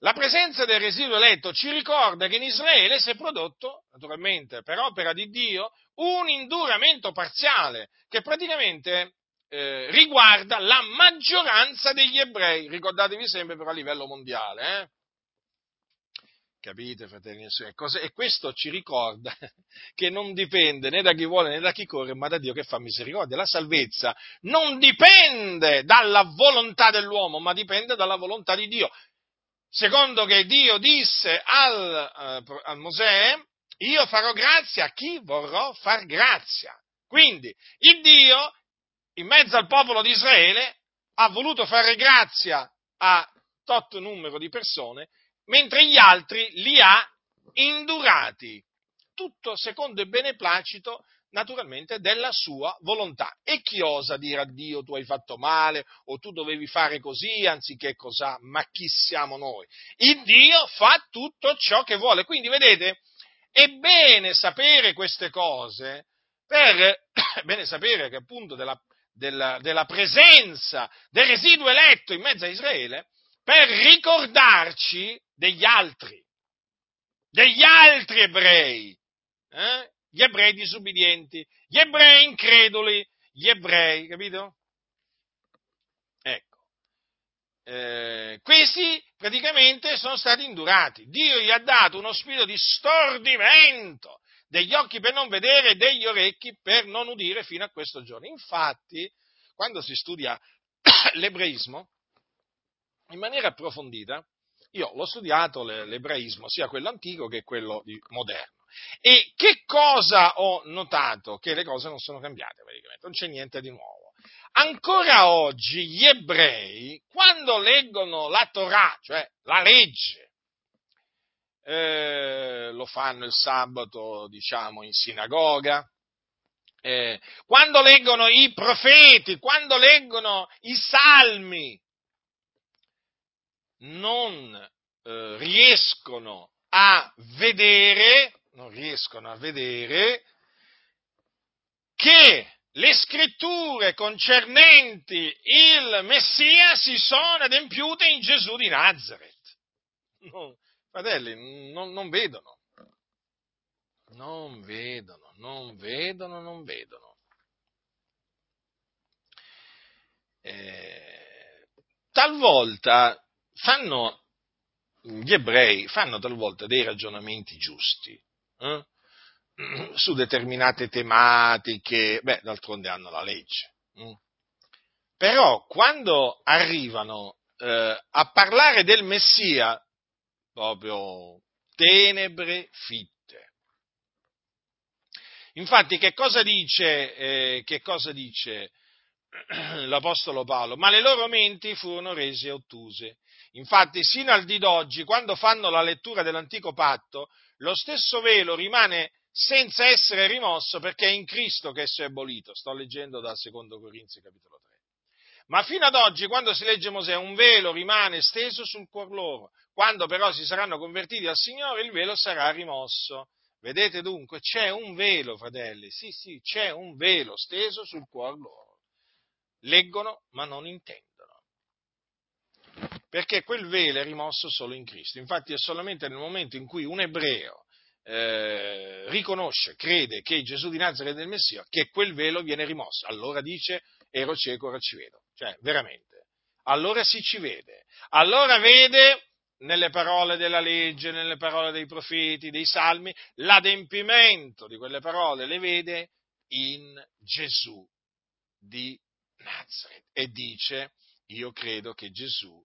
la presenza del residuo eletto ci ricorda che in Israele si è prodotto, naturalmente per opera di Dio, un induramento parziale, che praticamente eh, riguarda la maggioranza degli ebrei, ricordatevi sempre però a livello mondiale. Eh? Capite, fratelli e sorelle? E questo ci ricorda che non dipende né da chi vuole né da chi corre, ma da Dio che fa misericordia. La salvezza non dipende dalla volontà dell'uomo, ma dipende dalla volontà di Dio. Secondo che Dio disse al, uh, al Mosè, io farò grazia a chi vorrò far grazia. Quindi il Dio in mezzo al popolo di Israele, ha voluto fare grazia a tot numero di persone, mentre gli altri li ha indurati, tutto secondo il beneplacito naturalmente della sua volontà. E chi osa dire a Dio tu hai fatto male o tu dovevi fare così anziché cos'ha? Ma chi siamo noi? Il Dio fa tutto ciò che vuole. Quindi vedete, è bene sapere queste cose per, è bene sapere che appunto della, della, della presenza del residuo eletto in mezzo a Israele per ricordarci degli altri, degli altri ebrei, eh? gli ebrei disubbidienti, gli ebrei increduli, gli ebrei, capito? Ecco, eh, questi praticamente sono stati indurati. Dio gli ha dato uno spirito di stordimento, degli occhi per non vedere e degli orecchi per non udire fino a questo giorno. Infatti, quando si studia l'ebraismo, in maniera approfondita, io l'ho studiato l'ebraismo, sia quello antico che quello moderno. E che cosa ho notato? Che le cose non sono cambiate praticamente, non c'è niente di nuovo. Ancora oggi gli ebrei, quando leggono la Torah, cioè la legge, eh, lo fanno il sabato, diciamo, in sinagoga, eh, quando leggono i profeti, quando leggono i salmi, non eh, riescono a vedere, non riescono a vedere che le scritture concernenti il Messia si sono adempiute in Gesù di Nazareth. No, fratelli, non, non vedono. Non vedono, non vedono, non vedono. Eh, talvolta fanno, gli ebrei fanno talvolta dei ragionamenti giusti eh? su determinate tematiche, beh, d'altronde hanno la legge. Eh? Però quando arrivano eh, a parlare del Messia, proprio tenebre fitte. Infatti, che cosa dice, eh, che cosa dice l'Apostolo Paolo? Ma le loro menti furono rese ottuse Infatti, sino al di d'oggi, quando fanno la lettura dell'antico patto, lo stesso velo rimane senza essere rimosso perché è in Cristo che esso è abolito. Sto leggendo dal secondo Corinzi capitolo 3. Ma fino ad oggi, quando si legge Mosè, un velo rimane steso sul cuor loro. Quando però si saranno convertiti al Signore, il velo sarà rimosso. Vedete dunque, c'è un velo, fratelli, sì, sì, c'è un velo steso sul cuor loro. Leggono, ma non intendono perché quel velo è rimosso solo in Cristo. Infatti è solamente nel momento in cui un ebreo eh, riconosce, crede che Gesù di Nazareth è il Messia, che quel velo viene rimosso. Allora dice, ero cieco, ora ci vedo. Cioè, veramente. Allora si ci vede. Allora vede nelle parole della legge, nelle parole dei profeti, dei salmi, l'adempimento di quelle parole le vede in Gesù di Nazareth e dice, io credo che Gesù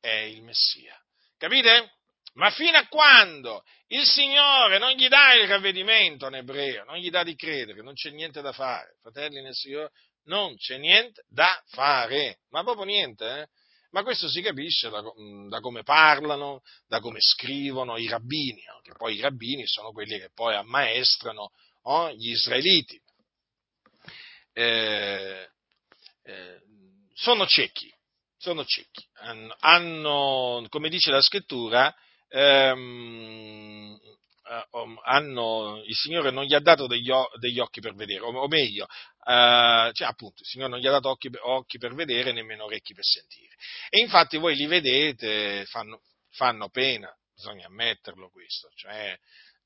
è il Messia. Capite? Ma fino a quando il Signore non gli dà il ravvedimento in ebreo, non gli dà di credere, non c'è niente da fare, fratelli nel Signore, non c'è niente da fare, ma proprio niente, eh? Ma questo si capisce da, da, come parlano, da come scrivono i rabbini, no? che poi i rabbini sono quelli che poi ammaestrano oh, gli israeliti. Eh, eh, sono ciechi, sono ciechi, hanno, come dice la scrittura, ehm, eh, hanno, il Signore non gli ha dato degli, degli occhi per vedere, o, o meglio, eh, cioè appunto, il Signore non gli ha dato occhi, occhi, per vedere, nemmeno orecchi per sentire. E infatti voi li vedete, fanno, fanno pena, bisogna ammetterlo questo, cioè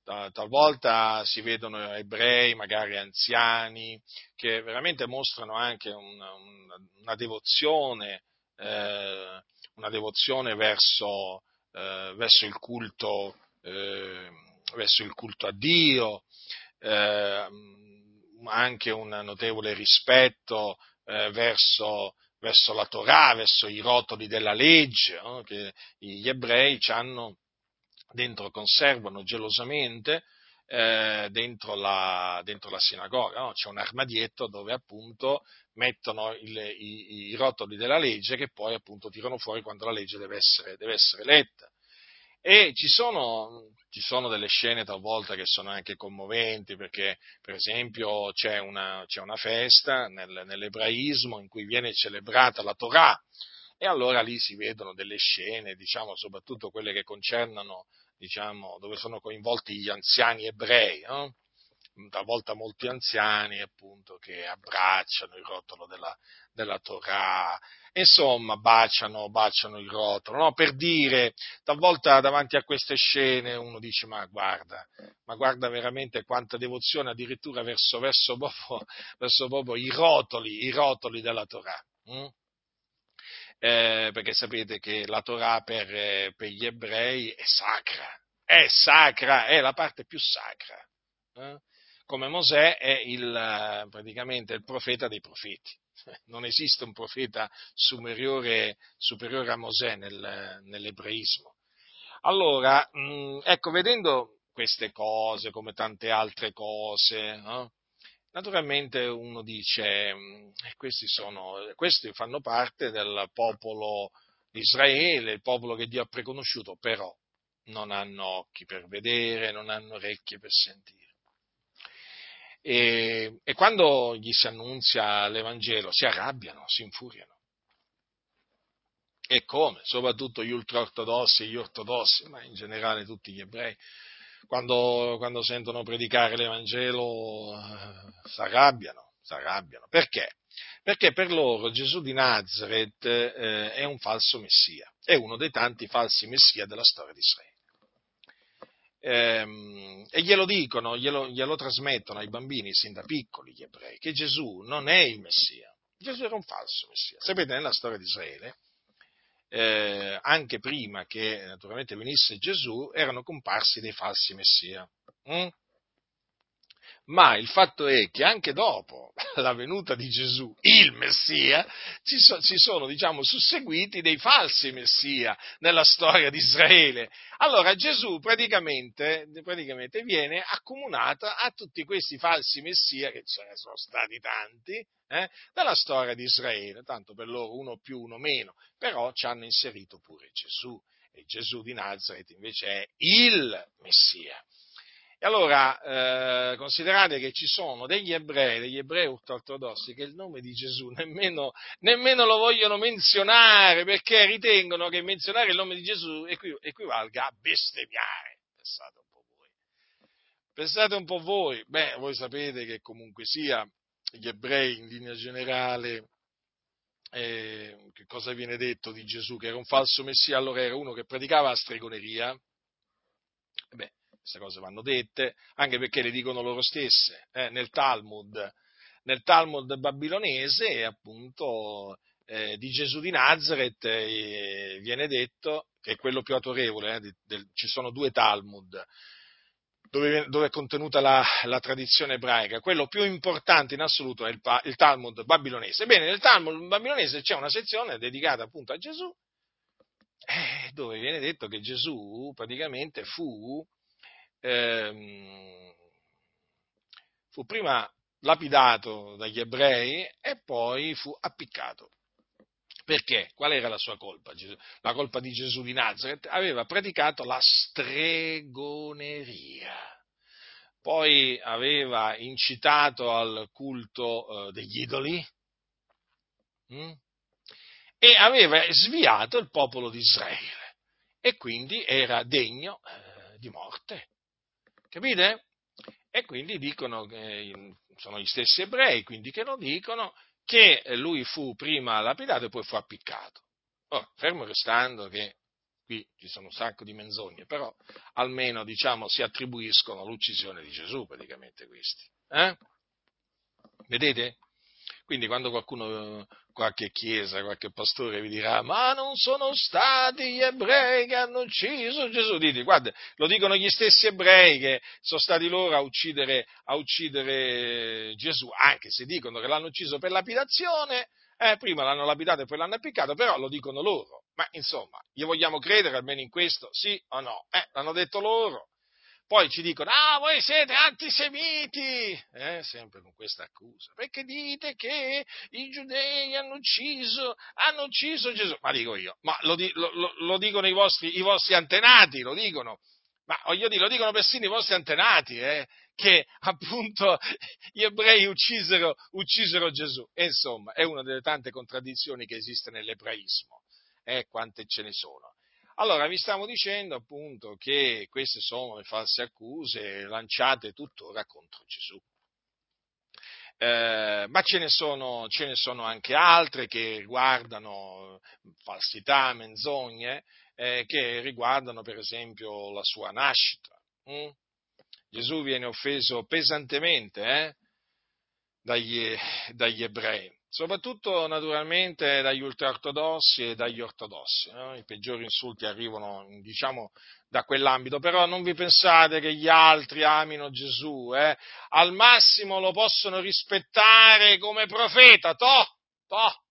talvolta si vedono ebrei, magari anziani, che veramente mostrano anche una, una, una devozione eh, una devozione verso, eh, verso, il culto, eh, verso, il culto, a Dio, eh, anche un notevole rispetto eh, verso, verso, la Torah, verso i rotoli della legge, no? che gli ebrei hanno dentro, conservano gelosamente eh, dentro, la, dentro, la, sinagoga, no? c'è un armadietto dove appunto mettono il, i, i, rotoli della legge che poi appunto tirano fuori quando la legge deve essere, deve essere letta. E ci sono, ci sono, delle scene talvolta che sono anche commoventi perché per esempio c'è una, c'è una festa nel, nell'ebraismo in cui viene celebrata la Torah e allora lì si vedono delle scene, diciamo soprattutto quelle che concernono diciamo, dove sono coinvolti gli anziani ebrei, no? talvolta molti anziani appunto che abbracciano il rotolo della, della Torah, insomma baciano, baciano il rotolo, no? per dire, talvolta davanti a queste scene uno dice ma guarda, ma guarda veramente quanta devozione addirittura verso, verso, proprio, verso proprio i rotoli, i rotoli della Torah. Hm? eh, perché sapete che la Torah per, per, gli ebrei è sacra, è sacra, è la parte più sacra eh? come Mosè è il, praticamente il profeta dei profeti. Non esiste un profeta superiore, superiore a Mosè nel, nell'ebraismo. Allora, mh, ecco, vedendo queste cose come tante altre cose, no? naturalmente uno dice, questi, sono, questi fanno parte del popolo di Israele, il popolo che Dio ha preconosciuto, però non hanno occhi per vedere, non hanno orecchie per sentire. E, e quando gli si annunzia l'Evangelo si arrabbiano, si infuriano. E come? Soprattutto gli ultraortodossi gli ortodossi, ma in generale tutti gli ebrei, quando, quando sentono predicare l'Evangelo eh, si arrabbiano, si arrabbiano. Perché? Perché per loro Gesù di Nazareth eh, è un falso messia, è uno dei tanti falsi messia della storia di Israele. Ehm, e glielo dicono, glielo, glielo trasmettono ai bambini sin da piccoli gli ebrei, che Gesù non è il messia, Gesù era un falso messia. Sapete, nella storia di Israele eh, anche prima che naturalmente venisse Gesù, erano comparsi dei falsi messia. Mm? Ma il fatto è che anche dopo la venuta di Gesù, il Messia, ci, so, ci sono, diciamo, susseguiti dei falsi Messia nella storia di Israele. Allora Gesù praticamente, praticamente viene accomunato a tutti questi falsi Messia, che ce ne sono stati tanti, eh, nella storia di Israele, tanto per loro uno più, uno meno, però ci hanno inserito pure Gesù. E Gesù di Nazareth invece è il Messia. E allora eh, considerate che ci sono degli ebrei, degli ebrei ultraortodossi, che il nome di Gesù nemmeno, nemmeno, lo vogliono menzionare perché ritengono che menzionare il nome di Gesù equivalga a bestemmiare. Pensate un po' voi. Pensate un po' voi. Beh, voi sapete che comunque sia gli ebrei in linea generale. Eh, che cosa viene detto di Gesù? Che era un falso messia, allora era uno che praticava la stregoneria. Beh, queste cose vanno dette, anche perché le dicono loro stesse, eh, nel Talmud, nel Talmud babilonese, appunto, eh, di Gesù di Nazareth eh, viene detto, che è quello più autorevole, eh, del, ci sono due Talmud, dove, dove è contenuta la, la, tradizione ebraica, quello più importante in assoluto è il, il Talmud babilonese. Ebbene, nel Talmud babilonese c'è una sezione dedicata appunto a Gesù, eh, dove viene detto che Gesù praticamente fu ehm, fu prima lapidato dagli ebrei e poi fu appiccato. Perché? Qual era la sua colpa? La colpa di Gesù di Nazareth? Aveva praticato la stregoneria. Poi aveva incitato al culto eh, degli idoli hm? e aveva sviato il popolo di Israele e quindi era degno eh, di morte. Capite? E quindi dicono, che sono gli stessi ebrei, quindi che lo dicono, che lui fu prima lapidato e poi fu appiccato. Oh, fermo restando che qui ci sono un sacco di menzogne, però almeno diciamo si attribuiscono l'uccisione di Gesù praticamente questi. Eh? Vedete? Quindi quando qualcuno, qualche chiesa, qualche pastore vi dirà ma non sono stati gli ebrei che hanno ucciso Gesù, dite guarda, lo dicono gli stessi ebrei che sono stati loro a uccidere, a uccidere Gesù, anche se dicono che l'hanno ucciso per lapidazione, eh, prima l'hanno lapidato e poi l'hanno appiccato, però lo dicono loro. Ma insomma, gli vogliamo credere almeno in questo, sì o no? Eh, l'hanno detto loro. Poi ci dicono, ah, voi siete antisemiti, eh, sempre con questa accusa, perché dite che i giudei hanno ucciso, hanno ucciso Gesù. Ma dico io, ma lo, lo, lo dicono i vostri, i vostri, antenati, lo dicono, ma voglio dire, lo dicono persino i vostri antenati, eh, che appunto gli ebrei uccisero, uccisero Gesù. E insomma, è una delle tante contraddizioni che esiste nell'ebraismo, eh, quante ce ne sono. Allora, vi stavo dicendo appunto che queste sono le false accuse lanciate tuttora contro Gesù. Eh, ma ce ne, sono, ce ne, sono, anche altre che riguardano falsità, menzogne, eh, che riguardano per esempio la sua nascita. Mm? Gesù viene offeso pesantemente, eh? dagli, dagli ebrei soprattutto naturalmente dagli ultraortodossi e dagli ortodossi. No? I peggiori insulti arrivano, diciamo, da quell'ambito, però non vi pensate che gli altri amino Gesù, eh? al massimo lo possono rispettare come profeta, toh, toh.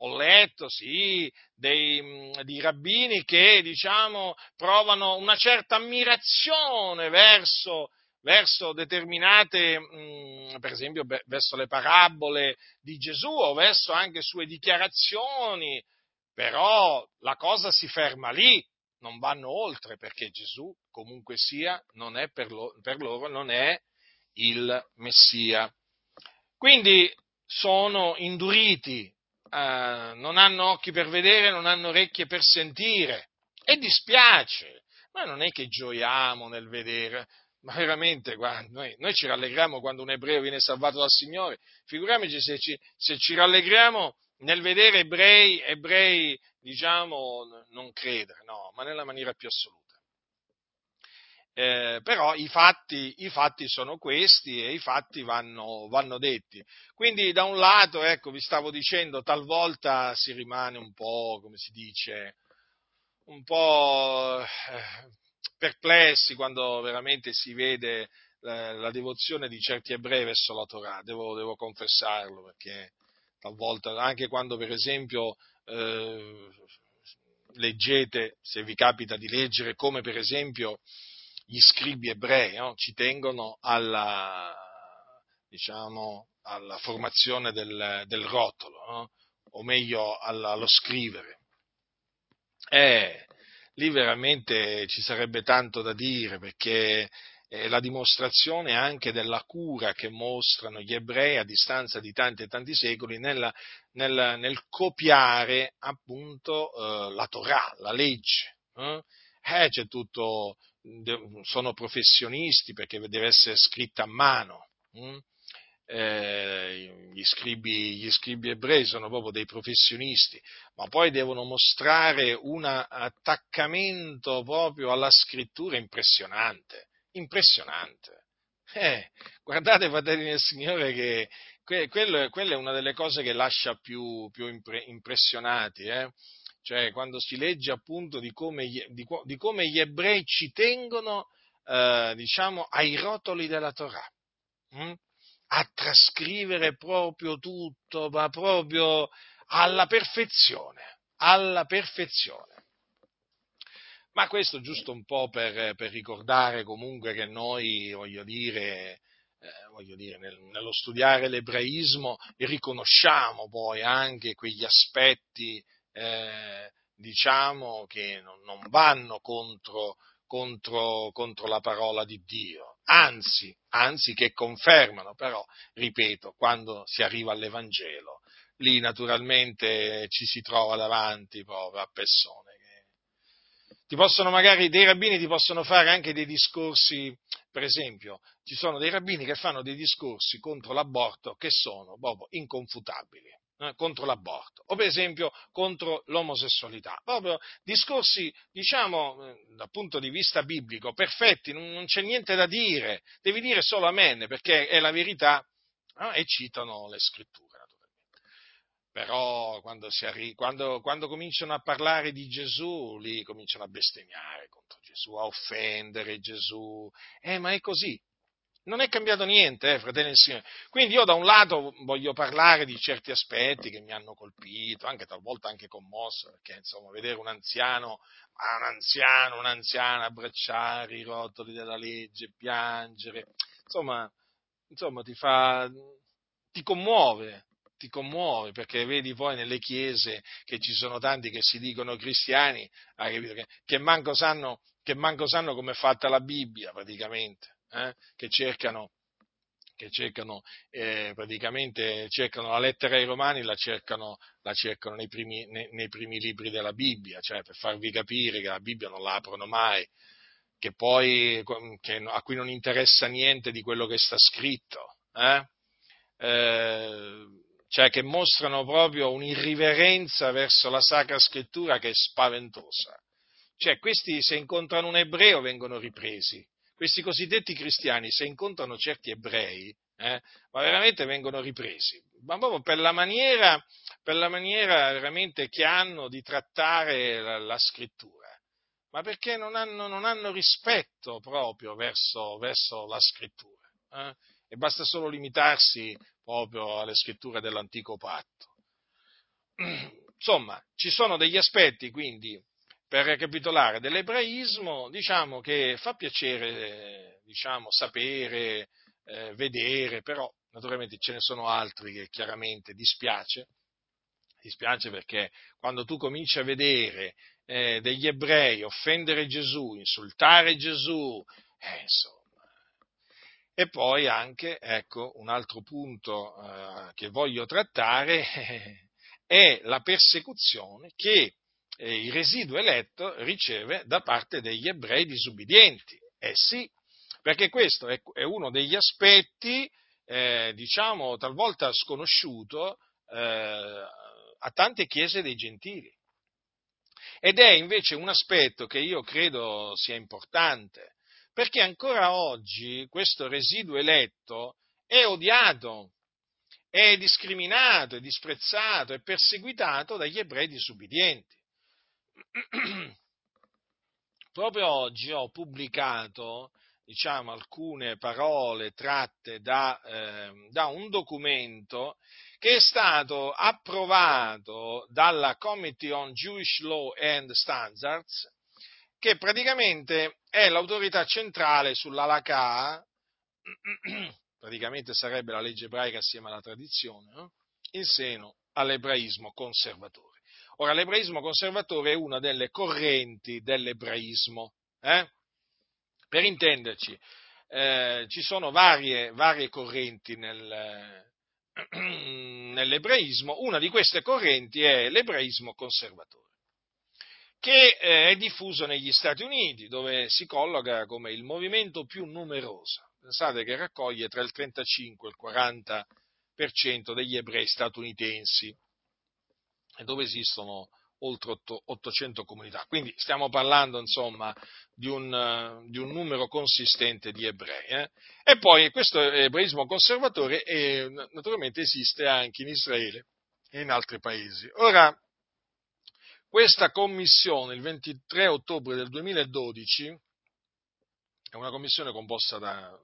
Ho letto, sì, dei, di rabbini che, diciamo, provano una certa ammirazione verso verso determinate, mm, per esempio verso le parabole di Gesù o verso anche sue dichiarazioni, però la cosa si ferma lì, non vanno oltre perché Gesù comunque sia, per, lo, per loro non è il Messia. Quindi sono induriti, eh, non hanno occhi per vedere, non hanno orecchie per sentire e dispiace. Ma non è che gioiamo nel vedere, ma veramente, guarda, noi, noi, ci rallegriamo quando un ebreo viene salvato dal Signore, figuriamoci se ci, se ci rallegriamo nel vedere ebrei, ebrei, diciamo, non credere, no, ma nella maniera più assoluta. Eh, però i fatti, i fatti, sono questi e i fatti vanno, vanno, detti. Quindi da un lato, ecco, vi stavo dicendo, talvolta si rimane un po', come si dice, un po' eh, perplessi quando veramente si vede la, la, devozione di certi ebrei verso la Torah, devo, devo, confessarlo, perché talvolta, anche quando per esempio eh, leggete, se vi capita di leggere, come per esempio gli scribi ebrei no? ci tengono alla, diciamo, alla formazione del, del rotolo, no? o meglio allo scrivere. Eh, lì veramente ci sarebbe tanto da dire perché è la dimostrazione anche della cura che mostrano gli ebrei a distanza di tanti e tanti secoli nella, nel, nel, copiare appunto eh, la Torah, la legge. Eh? Eh, c'è tutto, sono professionisti perché deve essere scritta a mano. Hm? Eh, gli, scribi, gli, scribi, ebrei sono proprio dei professionisti, ma poi devono mostrare un attaccamento proprio alla scrittura impressionante, impressionante. Eh, guardate, fratelli del Signore, che que, quello, quella è una delle cose che lascia più, più impre, impressionati, eh? cioè quando si legge appunto di come gli, di, di come gli ebrei ci tengono, eh, diciamo, ai rotoli della Torah. Hm? A trascrivere proprio tutto, ma proprio alla perfezione, alla perfezione. Ma questo giusto un po' per, per ricordare comunque che noi, voglio dire, eh, voglio dire nel, nello studiare l'ebraismo riconosciamo poi anche quegli aspetti, eh, diciamo, che non, non vanno contro, contro, contro la parola di Dio anzi, anzi che confermano, però, ripeto, quando si arriva all'Evangelo, lì naturalmente ci si trova davanti proprio a persone ti possono magari, dei rabbini ti possono fare anche dei discorsi, per esempio, ci sono dei rabbini che fanno dei discorsi contro l'aborto che sono proprio inconfutabili eh, contro l'aborto o per esempio contro l'omosessualità. Proprio discorsi, diciamo, eh, dal punto di vista biblico, perfetti, non, c'è niente da dire, devi dire solo amen perché è la verità no? e citano le scritture naturalmente. Però quando, arri- quando, quando cominciano a parlare di Gesù, lì cominciano a bestemmiare contro Gesù, a offendere Gesù. Eh, ma è così, non è cambiato niente, eh, fratelli e signori. Quindi io da un lato voglio parlare di certi aspetti che mi hanno colpito, anche talvolta anche commosso, perché insomma vedere un anziano, un anziano, un'anziana abbracciare i rotoli della legge, piangere, insomma, insomma ti fa, ti commuove, ti commuove perché vedi poi nelle chiese che ci sono tanti che si dicono cristiani, che, manco sanno, che manco sanno come è fatta la Bibbia praticamente eh, che cercano, che cercano eh, praticamente cercano la lettera ai Romani, la cercano, la cercano nei, primi, nei, nei, primi, libri della Bibbia, cioè per farvi capire che la Bibbia non la aprono mai, che poi che, a cui non interessa niente di quello che sta scritto, eh? Eh, cioè che mostrano proprio un'irriverenza verso la Sacra Scrittura che è spaventosa. Cioè, questi se incontrano un ebreo vengono ripresi, questi cosiddetti cristiani, se incontrano certi ebrei, eh, ma veramente vengono ripresi, ma proprio per la maniera, per la maniera veramente che hanno di trattare la, la scrittura ma perché non hanno, non hanno rispetto proprio verso, verso la scrittura. Eh? E basta solo limitarsi proprio alle scritture dell'antico patto. Insomma, ci sono degli aspetti, quindi, per ricapitolare, dell'ebraismo, diciamo che fa piacere, diciamo, sapere, eh, vedere, però naturalmente ce ne sono altri che chiaramente dispiace, dispiace perché quando tu cominci a vedere eh, degli ebrei offendere Gesù, insultare Gesù, eh, insomma. E poi anche, ecco, un altro punto eh, che voglio trattare è la persecuzione che eh, il residuo eletto riceve da parte degli ebrei disubbidienti. Eh sì, perché questo è, è uno degli aspetti, eh, diciamo, talvolta sconosciuto eh, a tante chiese dei gentili. Ed è invece un aspetto che io credo sia importante, perché ancora oggi questo residuo eletto è odiato, è discriminato, è disprezzato, è perseguitato dagli ebrei disubbidienti. Proprio oggi ho pubblicato diciamo, alcune parole tratte da, eh, da un documento che è stato approvato dalla Committee on Jewish Law and Standards, che praticamente è l'autorità centrale sull'Alakà, praticamente sarebbe la legge ebraica assieme alla tradizione, no? in seno all'ebraismo conservatore. Ora, l'ebraismo conservatore è una delle correnti dell'ebraismo. Eh? Per intenderci, eh, ci sono varie, varie correnti nel, nell'ebraismo, una di queste correnti è l'ebraismo conservatore, che eh, è diffuso negli Stati Uniti, dove si colloca come il movimento più numeroso. Pensate che raccoglie tra il 35 e il 40% degli ebrei statunitensi, dove esistono oltre 800 comunità. Quindi stiamo parlando insomma di un, di un numero consistente di ebrei. Eh? E poi questo ebraismo conservatore è, naturalmente esiste anche in Israele e in altri paesi. Ora, questa commissione, il 23 ottobre del 2012, è una commissione composta da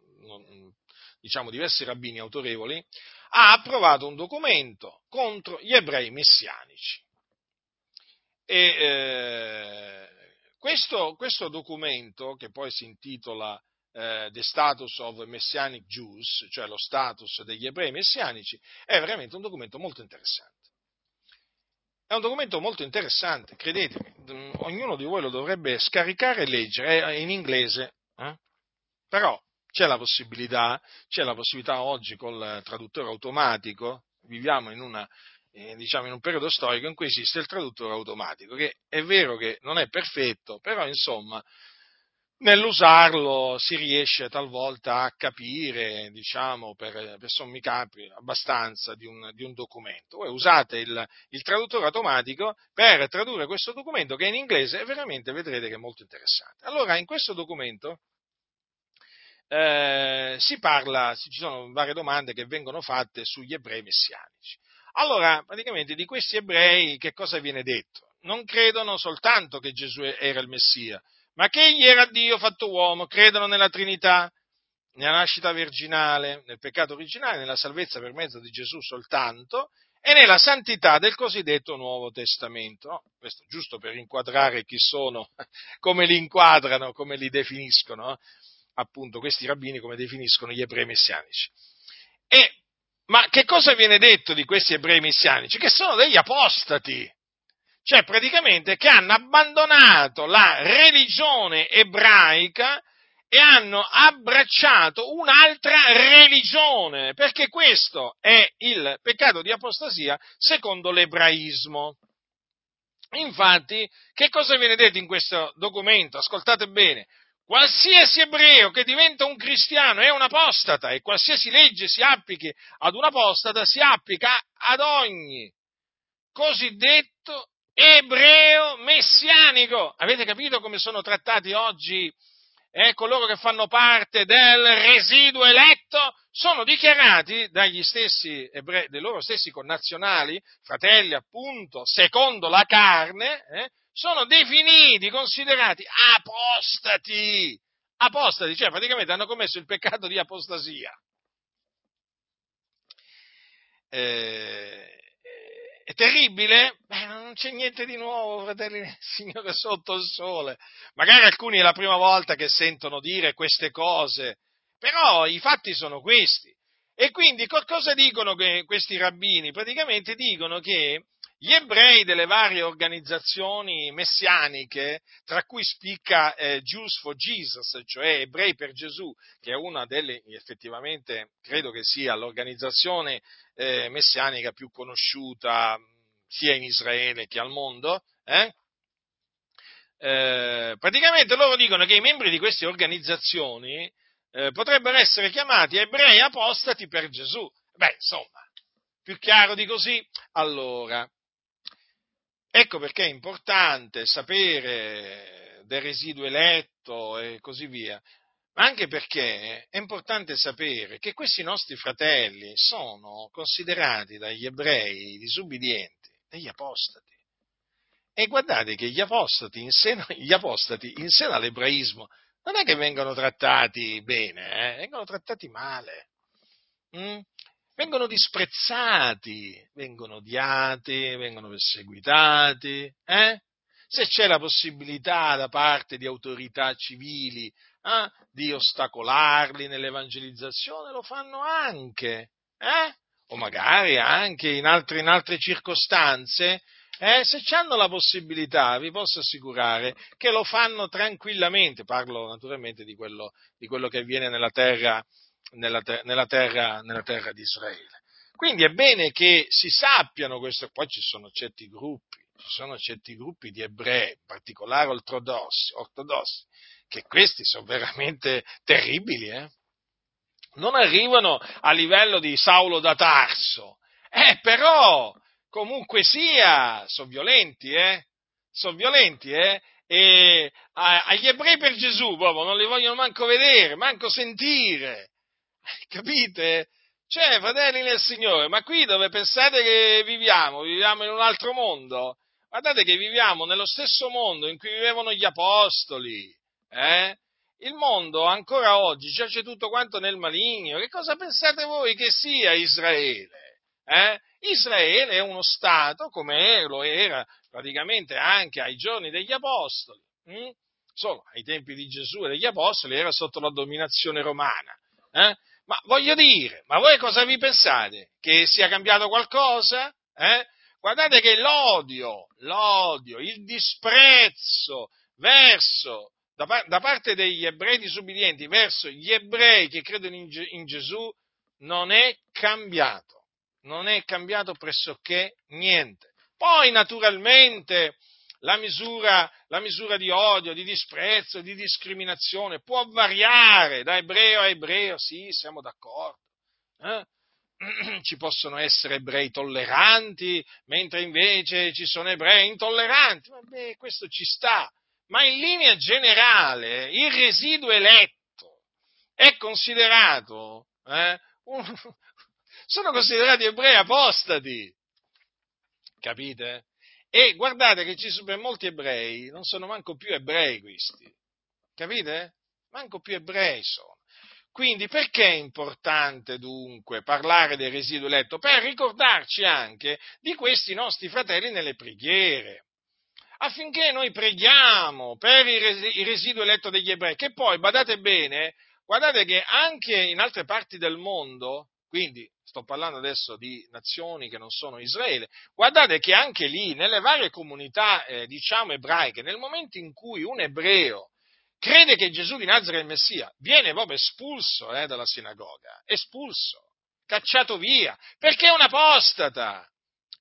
diciamo, diversi rabbini autorevoli, ha approvato un documento contro gli ebrei messianici. E eh, questo, questo, documento, che poi si intitola eh, The Status of Messianic Jews, cioè lo status degli ebrei messianici, è veramente un documento molto interessante. È un documento molto interessante, credetemi, ognuno di voi lo dovrebbe scaricare e leggere, è in inglese, eh? però c'è la possibilità, c'è la possibilità oggi col traduttore automatico, viviamo in una eh, diciamo in un periodo storico in cui esiste il traduttore automatico, che è vero che non è perfetto, però insomma nell'usarlo si riesce talvolta a capire, diciamo, per, per sommi capi, abbastanza di un, di un documento. Voi usate il, il, traduttore automatico per tradurre questo documento che è in inglese veramente vedrete che è molto interessante. Allora, in questo documento eh, si parla, ci sono varie domande che vengono fatte sugli ebrei messianici. Allora, praticamente di questi ebrei che cosa viene detto? Non credono soltanto che Gesù era il Messia, ma che egli era Dio fatto uomo, credono nella Trinità, nella nascita virginale, nel peccato originale, nella salvezza per mezzo di Gesù soltanto e nella santità del cosiddetto Nuovo Testamento. No? Questo giusto per inquadrare chi sono, come li inquadrano, come li definiscono, appunto questi rabbini come definiscono gli ebrei messianici. E ma che cosa viene detto di questi ebrei messianici? Che sono degli apostati, cioè praticamente che hanno abbandonato la religione ebraica e hanno abbracciato un'altra religione, perché questo è il peccato di apostasia secondo l'ebraismo. Infatti, che cosa viene detto in questo documento? Ascoltate bene, Qualsiasi ebreo che diventa un cristiano è un apostata e qualsiasi legge si applichi ad un apostata si applica ad ogni cosiddetto ebreo messianico. Avete capito come sono trattati oggi eh, coloro che fanno parte del residuo eletto, sono dichiarati dagli stessi ebrei, dai loro stessi connazionali, fratelli appunto, secondo la carne, eh, sono definiti, considerati apostati, apostati, cioè praticamente hanno commesso il peccato di apostasia. Eh, è terribile? Beh, non c'è niente di nuovo, fratelli del Signore, sotto il sole. Magari alcuni è la prima volta che sentono dire queste cose, però i fatti sono questi. E quindi cosa dicono questi rabbini? Praticamente dicono che gli ebrei delle varie organizzazioni messianiche, tra cui spicca eh, Jews for Jesus, cioè Ebrei per Gesù, che è una delle, effettivamente, credo che sia l'organizzazione eh, messianica più conosciuta sia in Israele che al mondo, eh? Eh, praticamente loro dicono che i membri di queste organizzazioni eh, potrebbero essere chiamati ebrei apostati per Gesù. Beh, insomma, più chiaro di così. Allora, Ecco perché è importante sapere del residuo eletto e così via, ma anche perché è importante sapere che questi nostri fratelli sono considerati dagli ebrei disubbidienti degli apostati. E guardate che gli apostati in seno, apostati in seno all'ebraismo non è che vengono trattati bene, eh? vengono trattati male. Mm? Vengono disprezzati, vengono odiati, vengono perseguitati. Eh? Se c'è la possibilità da parte di autorità civili eh, di ostacolarli nell'evangelizzazione, lo fanno anche. Eh? O magari anche in altre, in altre circostanze, eh, se hanno la possibilità, vi posso assicurare che lo fanno tranquillamente. Parlo naturalmente di quello, di quello che avviene nella terra, nella, nella, terra, nella terra di Israele. Quindi è bene che si sappiano questo, poi ci sono certi gruppi, ci sono certi gruppi di ebrei, in particolare ortodossi, ortodossi che questi sono veramente terribili, eh? non arrivano a livello di Saulo da Tarso, eh, però comunque sia, sono violenti, eh? Sono violenti, eh? E agli ebrei per Gesù proprio non li vogliono manco vedere, manco sentire. Capite? Cioè, fratelli nel Signore, ma qui dove pensate che viviamo? Viviamo in un altro mondo? Guardate che viviamo nello stesso mondo in cui vivevano gli apostoli. Eh? Il mondo ancora oggi giace tutto quanto nel maligno. Che cosa pensate voi che sia Israele? Eh? Israele è uno Stato come lo era praticamente anche ai giorni degli apostoli. Hm? Solo ai tempi di Gesù e degli apostoli era sotto la dominazione romana. Eh? Ma voglio dire, ma voi cosa vi pensate? Che sia cambiato qualcosa? Eh? Guardate che l'odio, l'odio, il disprezzo verso, da, da parte degli ebrei disubbidienti verso gli ebrei che credono in, in Gesù non è cambiato, non è cambiato pressoché niente. Poi naturalmente la misura, la misura di odio, di disprezzo, di discriminazione può variare da ebreo a ebreo, sì, siamo d'accordo. Eh? Ci possono essere ebrei tolleranti, mentre invece ci sono ebrei intolleranti. Vabbè, questo ci sta. Ma in linea generale il residuo eletto è considerato, eh, un, sono considerati ebrei apostati. Capite? E guardate che ci sono molti ebrei, non sono manco più ebrei questi, capite? Manco più ebrei sono. Quindi perché è importante dunque parlare del residuo eletto? Per ricordarci anche di questi nostri fratelli nelle preghiere, affinché noi preghiamo per il residuo eletto degli ebrei, che poi, badate bene, guardate che anche in altre parti del mondo, quindi sto parlando adesso di nazioni che non sono Israele, guardate che anche lì, nelle varie comunità, eh, diciamo, ebraiche, nel momento in cui un ebreo crede che Gesù di Nazareth è il Messia, viene proprio espulso eh, dalla sinagoga, espulso, cacciato via, perché è un apostata.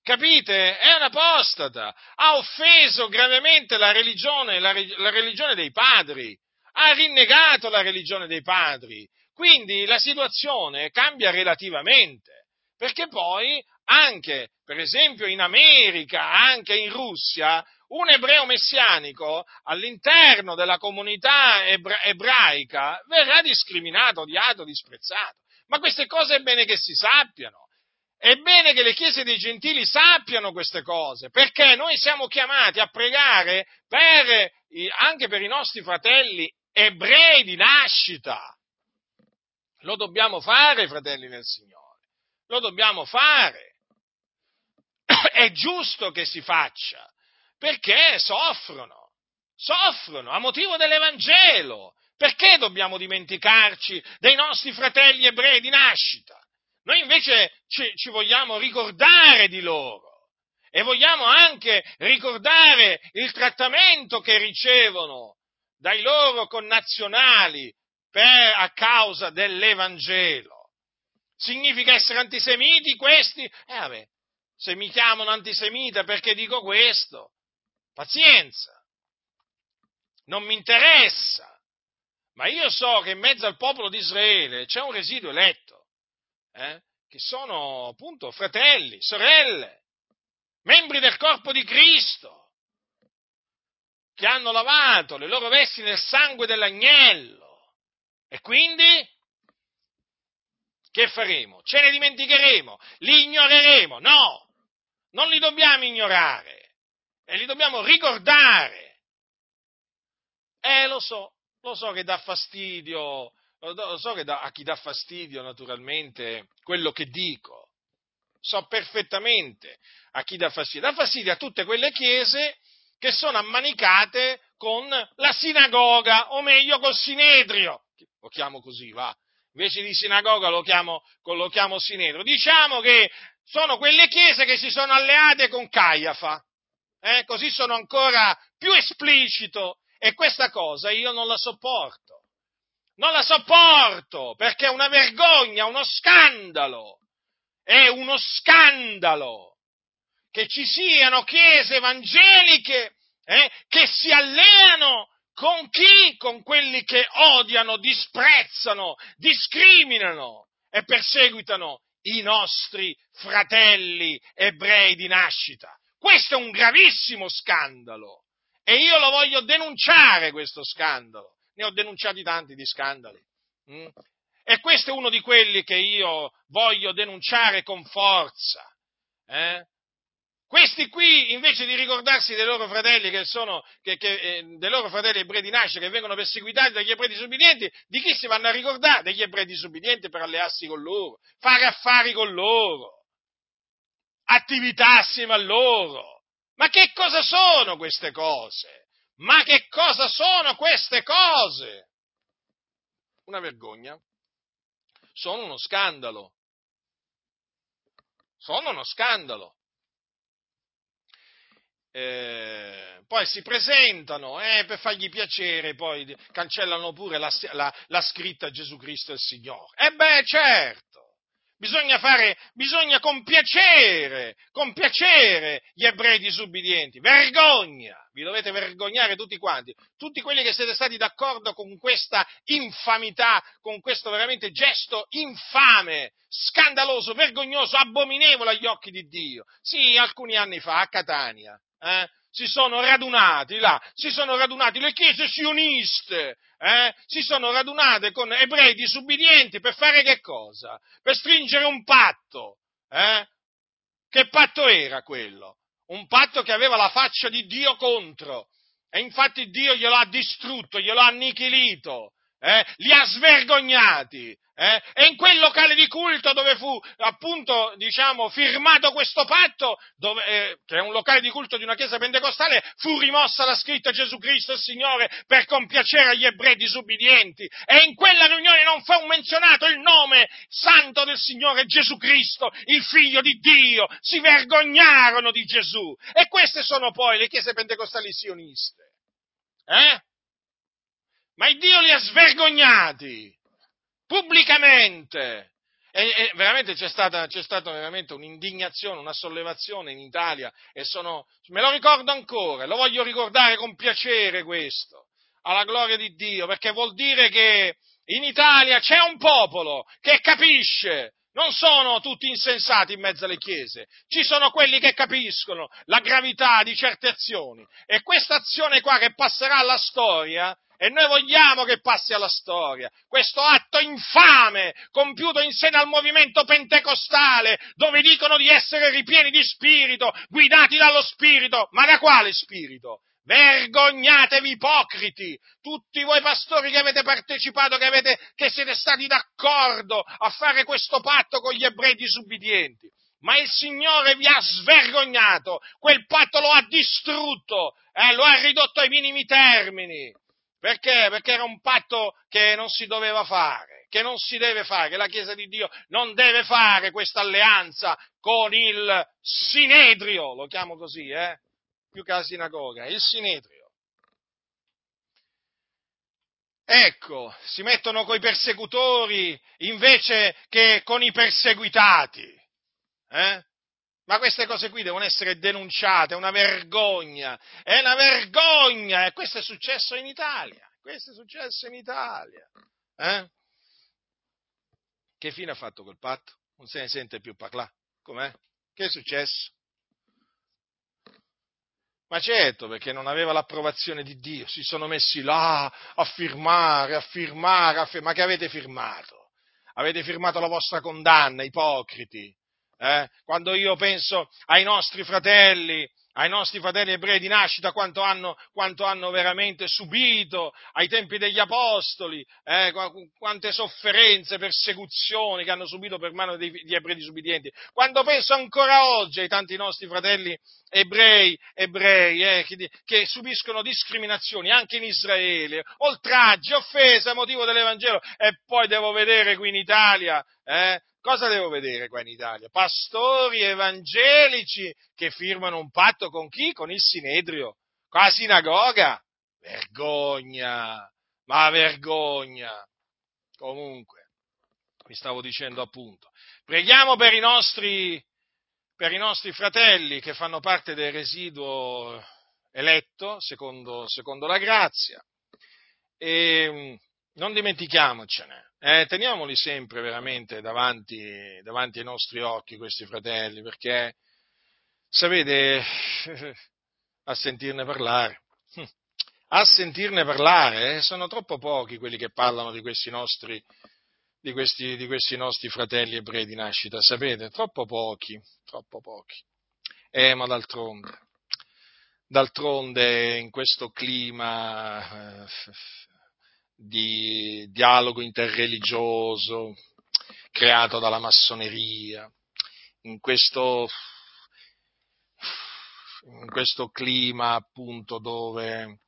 Capite? È un apostata. Ha offeso gravemente la religione, la, la religione dei padri. Ha rinnegato la religione dei padri quindi la situazione cambia relativamente, perché poi anche, per esempio, in America, anche in Russia, un ebreo messianico all'interno della comunità ebra- ebraica verrà discriminato, odiato, disprezzato. Ma queste cose è bene che si sappiano. È bene che le chiese dei gentili sappiano queste cose, perché noi siamo chiamati a pregare per, anche per i nostri fratelli ebrei di nascita. Lo dobbiamo fare, fratelli nel Signore. Lo dobbiamo fare. È giusto che si faccia, perché soffrono, soffrono a motivo dell'Evangelo. Perché dobbiamo dimenticarci dei nostri fratelli ebrei di nascita? Noi invece ci, ci vogliamo ricordare di loro e vogliamo anche ricordare il trattamento che ricevono dai loro connazionali per, a causa dell'Evangelo. Significa essere antisemiti questi? Eh vabbè, se mi chiamano antisemita perché dico questo, pazienza, non mi interessa, ma io so che in mezzo al popolo di Israele c'è un residuo eletto eh, che sono appunto fratelli, sorelle, membri del corpo di Cristo, che hanno lavato le loro vesti nel sangue dell'agnello. E quindi che faremo? Ce ne dimenticheremo? Li ignoreremo? No, non li dobbiamo ignorare e li dobbiamo ricordare. Eh, lo so, lo so che dà fastidio lo so che da, a chi dà fastidio naturalmente quello che dico, so perfettamente a chi dà fastidio, dà fastidio a tutte quelle chiese che sono ammanicate con la sinagoga, o meglio col sinedrio, lo chiamo così, va, invece di sinagoga lo chiamo, lo chiamo sinedrio, diciamo che sono quelle chiese che si sono alleate con Caiafa, eh? così sono ancora più esplicito e questa cosa io non la sopporto. Non la sopporto perché è una vergogna, uno scandalo. È uno scandalo che ci siano chiese evangeliche eh, che si alleano con chi? Con quelli che odiano, disprezzano, discriminano e perseguitano i nostri fratelli ebrei di nascita. Questo è un gravissimo scandalo e io lo voglio denunciare questo scandalo ne ho denunciati tanti di scandali. Mm? E questo è uno di quelli che io voglio denunciare con forza. Eh? Questi qui, invece di ricordarsi dei loro fratelli che sono, che, che, eh, dei loro fratelli ebrei di nascita che vengono perseguitati dagli ebrei disubbidienti, di chi si vanno a ricordare? Degli ebrei disubbidienti per allearsi con loro, fare affari con loro, attività assieme a loro. Ma che cosa sono queste cose? Ma che cosa sono queste cose? Una vergogna. Sono uno scandalo. Sono uno scandalo. Eh, poi si presentano eh, per fargli piacere, poi cancellano pure la, la, la scritta Gesù Cristo è il Signore. E beh, certo, Bisogna, fare, bisogna compiacere, compiacere gli ebrei disubbidienti. Vergogna! Vi dovete vergognare tutti quanti. Tutti quelli che siete stati d'accordo con questa infamità, con questo veramente gesto infame, scandaloso, vergognoso, abominevole agli occhi di Dio. Sì, alcuni anni fa a Catania. Eh? si sono radunati là, si sono radunati le chiese sioniste, eh, si sono radunate con ebrei disubbidienti per fare che cosa? Per stringere un patto. Eh? Che patto era quello? Un patto che aveva la faccia di Dio contro. E infatti Dio glielo ha distrutto, glielo ha annichilito, eh? li ha svergognati. Eh? E in quel locale di culto dove fu appunto, diciamo, firmato questo patto, dove, eh, che è un locale di culto di una chiesa pentecostale, fu rimossa la scritta Gesù Cristo il Signore per compiacere agli ebrei disubbidienti. E in quella riunione non fu menzionato il nome santo del Signore Gesù Cristo, il figlio di Dio. Si vergognarono di Gesù. E queste sono poi le chiese pentecostali sioniste. Eh? Ma il Dio li ha svergognati pubblicamente. E, e veramente c'è stata, c'è stata veramente un'indignazione, una sollevazione in Italia e sono, me lo ricordo ancora, lo voglio ricordare con piacere questo, alla gloria di Dio, perché vuol dire che in Italia c'è un popolo che capisce non sono tutti insensati in mezzo alle chiese, ci sono quelli che capiscono la gravità di certe azioni. E questa azione qua che passerà alla storia, e noi vogliamo che passi alla storia, questo atto infame compiuto in seno al movimento pentecostale, dove dicono di essere ripieni di spirito, guidati dallo spirito, ma da quale spirito? Vergognatevi ipocriti, tutti voi pastori che avete partecipato, che, avete, che siete stati d'accordo a fare questo patto con gli ebrei disubbidienti. Ma il Signore vi ha svergognato, quel patto lo ha distrutto, eh, lo ha ridotto ai minimi termini. Perché? Perché era un patto che non si doveva fare, che non si deve fare, che la Chiesa di Dio non deve fare questa alleanza con il Sinedrio, lo chiamo così, eh? Più che la sinagoga, il Sinedrio. Ecco, si mettono coi persecutori invece che con i perseguitati. Eh? Ma queste cose qui devono essere denunciate, è una vergogna, è una vergogna, e questo è successo in Italia, questo è successo in Italia. Eh? Che fine ha fatto quel patto? Non se ne sente più parlare. Com'è? Che è successo? Ma certo, perché non aveva l'approvazione di Dio, si sono messi là a firmare, a firmare, a firmare. Ma che avete firmato? Avete firmato la vostra condanna, ipocriti. Eh? Quando io penso ai nostri fratelli ai nostri fratelli ebrei di nascita quanto hanno, quanto hanno veramente subito ai tempi degli apostoli, eh, quante sofferenze, persecuzioni che hanno subito per mano degli ebrei disubbidienti. Quando penso ancora oggi ai tanti nostri fratelli ebrei, ebrei eh, che, che, subiscono discriminazioni anche in Israele, oltraggi, offese a motivo dell'Evangelo, e poi devo vedere qui in Italia eh, Cosa devo vedere qua in Italia? Pastori evangelici che firmano un patto con chi? Con il Sinedrio, con la sinagoga. Vergogna, ma vergogna. Comunque, vi stavo dicendo appunto, preghiamo per i nostri, per i nostri fratelli che fanno parte del residuo eletto secondo, secondo la grazia e non dimentichiamocene eh, teniamoli sempre veramente davanti, davanti ai nostri occhi questi fratelli, perché, sapete, a sentirne parlare, a sentirne parlare, eh, sono troppo pochi quelli che parlano di questi nostri, di questi, di questi nostri fratelli ebrei di nascita, sapete, troppo pochi, troppo pochi. Eh, ma d'altronde, d'altronde in questo clima eh, di dialogo interreligioso creato dalla massoneria, in questo, in questo clima appunto dove,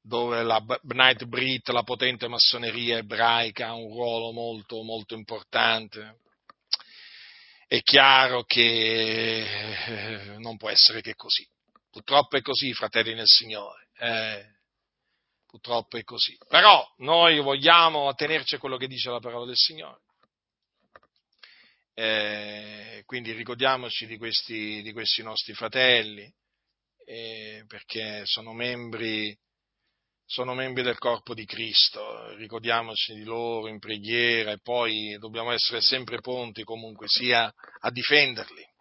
dove la B'nait Brit, la potente massoneria ebraica, ha un ruolo molto, molto importante. È chiaro che eh, non può essere che così. Purtroppo è così, fratelli nel Signore. Eh, Purtroppo è così. Però noi vogliamo attenerci a quello che dice la parola del Signore. Eh, quindi ricordiamoci di questi, di questi nostri fratelli, eh, perché sono membri, sono membri del corpo di Cristo, ricordiamoci di loro in preghiera e poi dobbiamo essere sempre pronti comunque sia a difenderli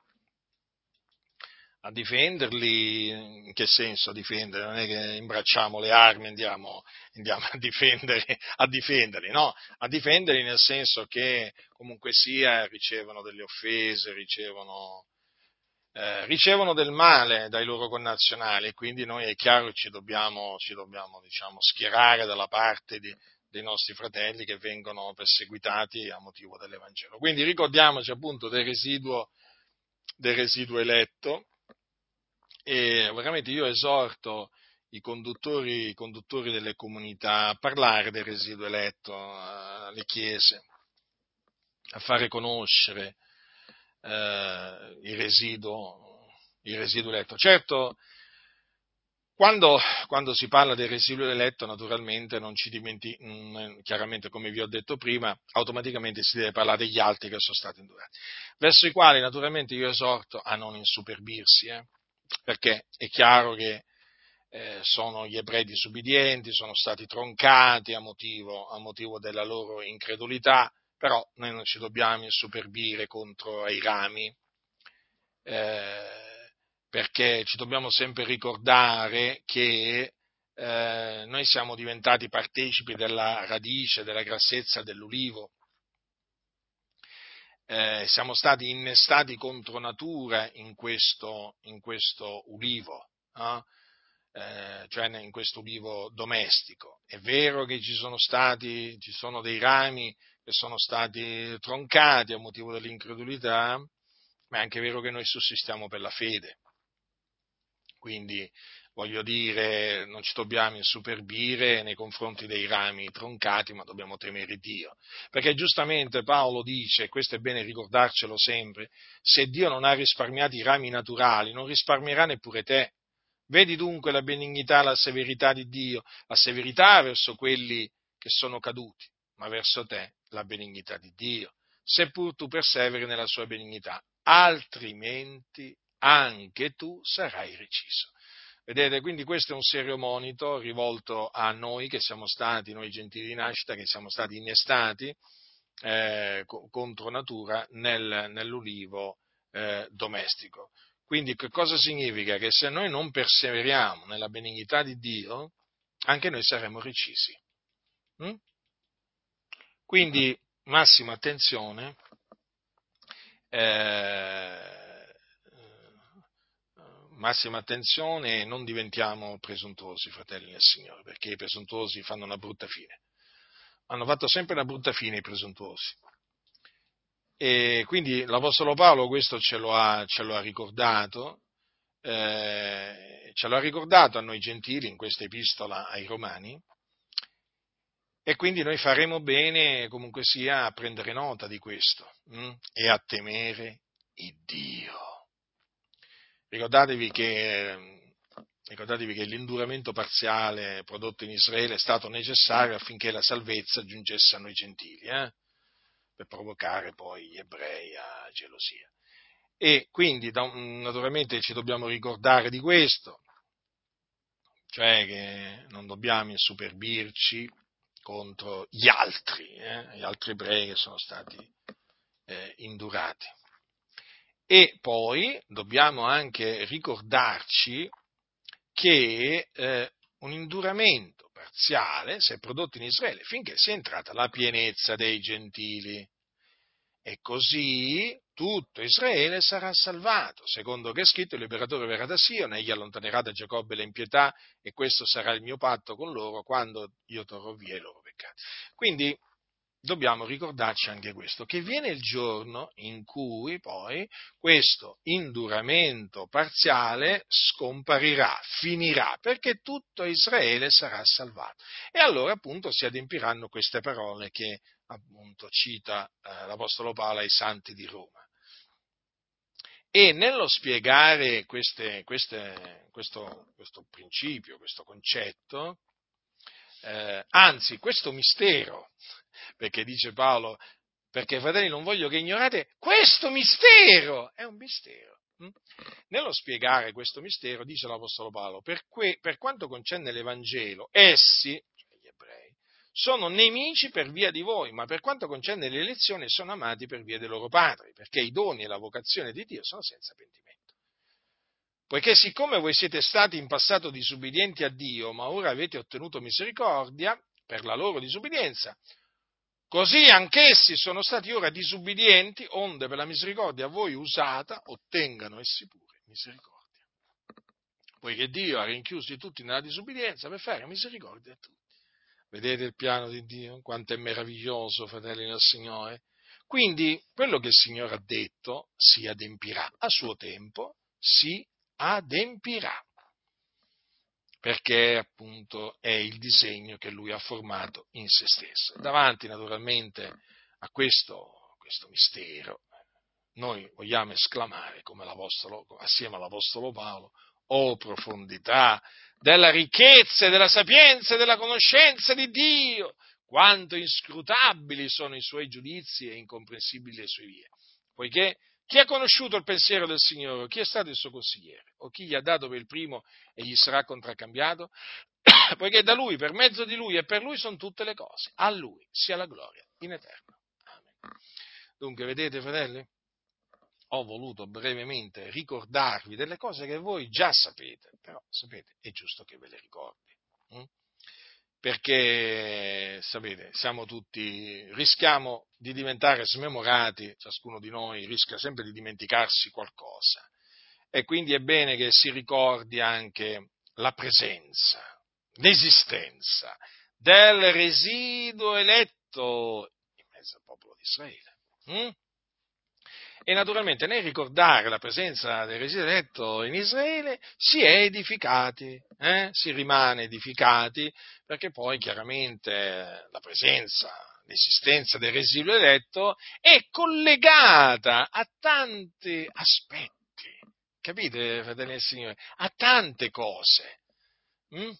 a difenderli, in che senso a difenderli? Non è che imbracciamo le armi e andiamo, andiamo a, difendere, a difenderli, no, a difenderli nel senso che comunque sia ricevono delle offese, ricevono, eh, ricevono del male dai loro connazionali e quindi noi è chiaro ci dobbiamo, ci dobbiamo diciamo, schierare dalla parte di, dei nostri fratelli che vengono perseguitati a motivo dell'Evangelo. Quindi ricordiamoci appunto del residuo, del residuo eletto e veramente io esorto i conduttori, i conduttori delle comunità a parlare del residuo eletto alle chiese, a fare conoscere eh, il, residuo, il residuo eletto. Certo, quando, quando, si parla del residuo eletto, naturalmente non ci dimentichiamo, mm, chiaramente come vi ho detto prima, automaticamente si deve parlare degli altri che sono stati indurati, verso i quali naturalmente io esorto a non insuperbirsi, eh, perché è chiaro che eh, sono gli ebrei disubbidienti, sono stati troncati a motivo, a motivo della loro incredulità, però noi non ci dobbiamo insuperbire contro i rami, eh, perché ci dobbiamo sempre ricordare che eh, noi siamo diventati partecipi della radice, della grassezza dell'ulivo, eh, siamo stati innestati contro natura in questo, in questo ulivo, eh? Eh, cioè in questo ulivo domestico. È vero che ci sono stati, ci sono dei rami che sono stati troncati a motivo dell'incredulità, ma è anche vero che noi sussistiamo per la fede. Quindi voglio dire, non ci dobbiamo insuperbire nei confronti dei rami troncati, ma dobbiamo temere Dio. Perché giustamente Paolo dice, e questo è bene ricordarcelo sempre, se Dio non ha risparmiato i rami naturali, non risparmierà neppure te. Vedi dunque la benignità, la severità di Dio, la severità verso quelli che sono caduti, ma verso te la benignità di Dio, seppur tu perseveri nella sua benignità, altrimenti anche tu sarai reciso. Vedete, quindi questo è un serio monito rivolto a noi che siamo stati, noi gentili di nascita, che siamo stati innestati eh, contro natura nel, nell'ulivo eh, domestico. Quindi che cosa significa? Che se noi non perseveriamo nella benignità di Dio, anche noi saremo recisi. Mm? Quindi massima attenzione. Eh, massima attenzione e non diventiamo presuntuosi, fratelli del Signore, perché i presuntuosi fanno una brutta fine. Hanno fatto sempre una brutta fine i presuntuosi. E quindi l'Apostolo Paolo questo ce lo ha, ce lo ha ricordato, eh, ce lo ha ricordato a noi gentili in questa epistola ai Romani, e quindi noi faremo bene comunque sia a prendere nota di questo hm? e a temere il Dio. Ricordatevi che, ricordatevi che l'induramento parziale prodotto in Israele è stato necessario affinché la salvezza giungesse a noi gentili, eh? per provocare poi gli ebrei a gelosia. E quindi naturalmente ci dobbiamo ricordare di questo, cioè che non dobbiamo insuperbirci contro gli altri, eh? gli altri ebrei che sono stati eh, indurati. E poi dobbiamo anche ricordarci che eh, un induramento parziale si è prodotto in Israele finché sia entrata la pienezza dei gentili. E così tutto Israele sarà salvato, secondo che è scritto il liberatore verrà da Sion, egli allontanerà da Giacobbe le impietà e questo sarà il mio patto con loro quando io torrò via i loro peccati. Quindi dobbiamo ricordarci anche questo, che viene il giorno in cui poi questo induramento parziale scomparirà, finirà, perché tutto Israele sarà salvato. E allora appunto si adempiranno queste parole che appunto cita eh, l'Apostolo Paolo ai santi di Roma. E nello spiegare queste, queste, questo, questo, principio, questo concetto, eh, anzi questo mistero perché dice Paolo, perché fratelli non voglio che ignorate questo mistero, è un mistero. Hm? Nello spiegare questo mistero, dice l'Apostolo Paolo, per, que, per quanto concerne l'Evangelo, essi, cioè gli ebrei, sono nemici per via di voi, ma per quanto concerne l'elezione sono amati per via dei loro padri, perché i doni e la vocazione di Dio sono senza pentimento. Poiché siccome voi siete stati in passato disubbidienti a Dio, ma ora avete ottenuto misericordia per la loro disubbidienza, Così anch'essi sono stati ora disubbidienti, onde per la misericordia a voi usata ottengano essi pure misericordia. Poiché Dio ha rinchiusi tutti nella disubbidienza per fare misericordia a tutti. Vedete il piano di Dio? Quanto è meraviglioso, fratelli del Signore. Quindi quello che il Signore ha detto si adempirà, a suo tempo si adempirà perché appunto è il disegno che lui ha formato in se stesso. Davanti naturalmente a questo, questo mistero, noi vogliamo esclamare come assieme all'Apostolo Paolo, oh profondità della ricchezza della sapienza e della conoscenza di Dio, quanto inscrutabili sono i suoi giudizi e incomprensibili le sue vie, poiché chi ha conosciuto il pensiero del Signore? Chi è stato il suo consigliere? O chi gli ha dato per il primo e gli sarà contraccambiato? Poiché da lui, per mezzo di lui e per lui sono tutte le cose. A lui sia la gloria in eterno. Amen. Dunque, vedete, fratelli? Ho voluto brevemente ricordarvi delle cose che voi già sapete, però sapete, è giusto che ve le ricordi. Perché, sapete, siamo tutti, rischiamo di diventare smemorati, ciascuno di noi rischia sempre di dimenticarsi qualcosa. E quindi è bene che si ricordi anche la presenza, l'esistenza del residuo eletto in mezzo al popolo di Israele. Mm? E naturalmente nel ricordare la presenza del residuo eletto in Israele si è edificati, eh? si rimane edificati, perché poi chiaramente la presenza, l'esistenza del residuo eletto è collegata a tanti aspetti, capite, fratelli del Signore, a tante cose. Mm?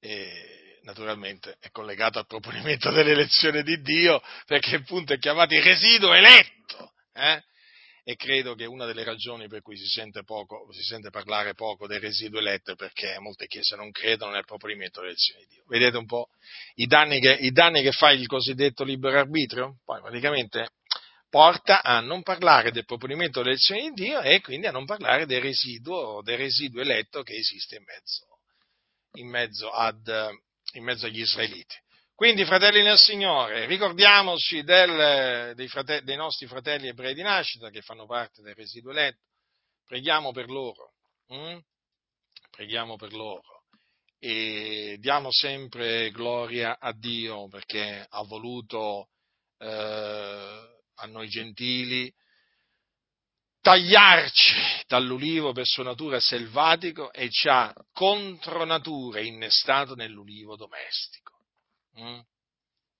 E naturalmente è collegato al proponimento dell'elezione di Dio, perché appunto è chiamato il residuo eletto. Eh? E credo che una delle ragioni per cui si sente, poco, si sente parlare poco del residuo eletto è perché molte chiese non credono nel proponimento dell'elezione di Dio. Vedete un po' i danni che, i danni che fa il cosiddetto libero arbitrio? Poi praticamente porta a non parlare del proponimento dell'elezione di Dio e quindi a non parlare del residuo, del residuo eletto che esiste in mezzo, in mezzo, ad, in mezzo agli israeliti. Quindi, fratelli nel Signore, ricordiamoci del, dei, frate, dei, nostri fratelli ebrei di nascita che fanno parte del residuo eletto, preghiamo per loro, hm? preghiamo per loro e diamo sempre gloria a Dio perché ha voluto eh, a noi gentili tagliarci dall'ulivo per sua natura selvatico e ci ha contro natura innestato nell'ulivo domestico. Mm?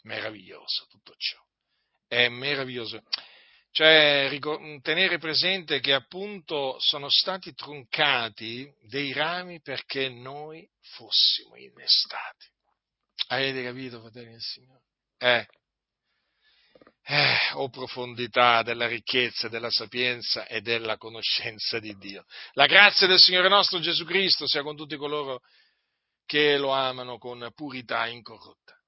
Meraviglioso tutto ciò. È meraviglioso. Cioè, tenere presente che appunto sono stati troncati dei rami perché noi fossimo innestati. Avete capito, fratelli del Signore? Eh, eh, o profondità della ricchezza, della sapienza e della conoscenza di Dio. La grazia del Signore nostro Gesù Cristo sia con tutti coloro che lo amano con purità incorrotta.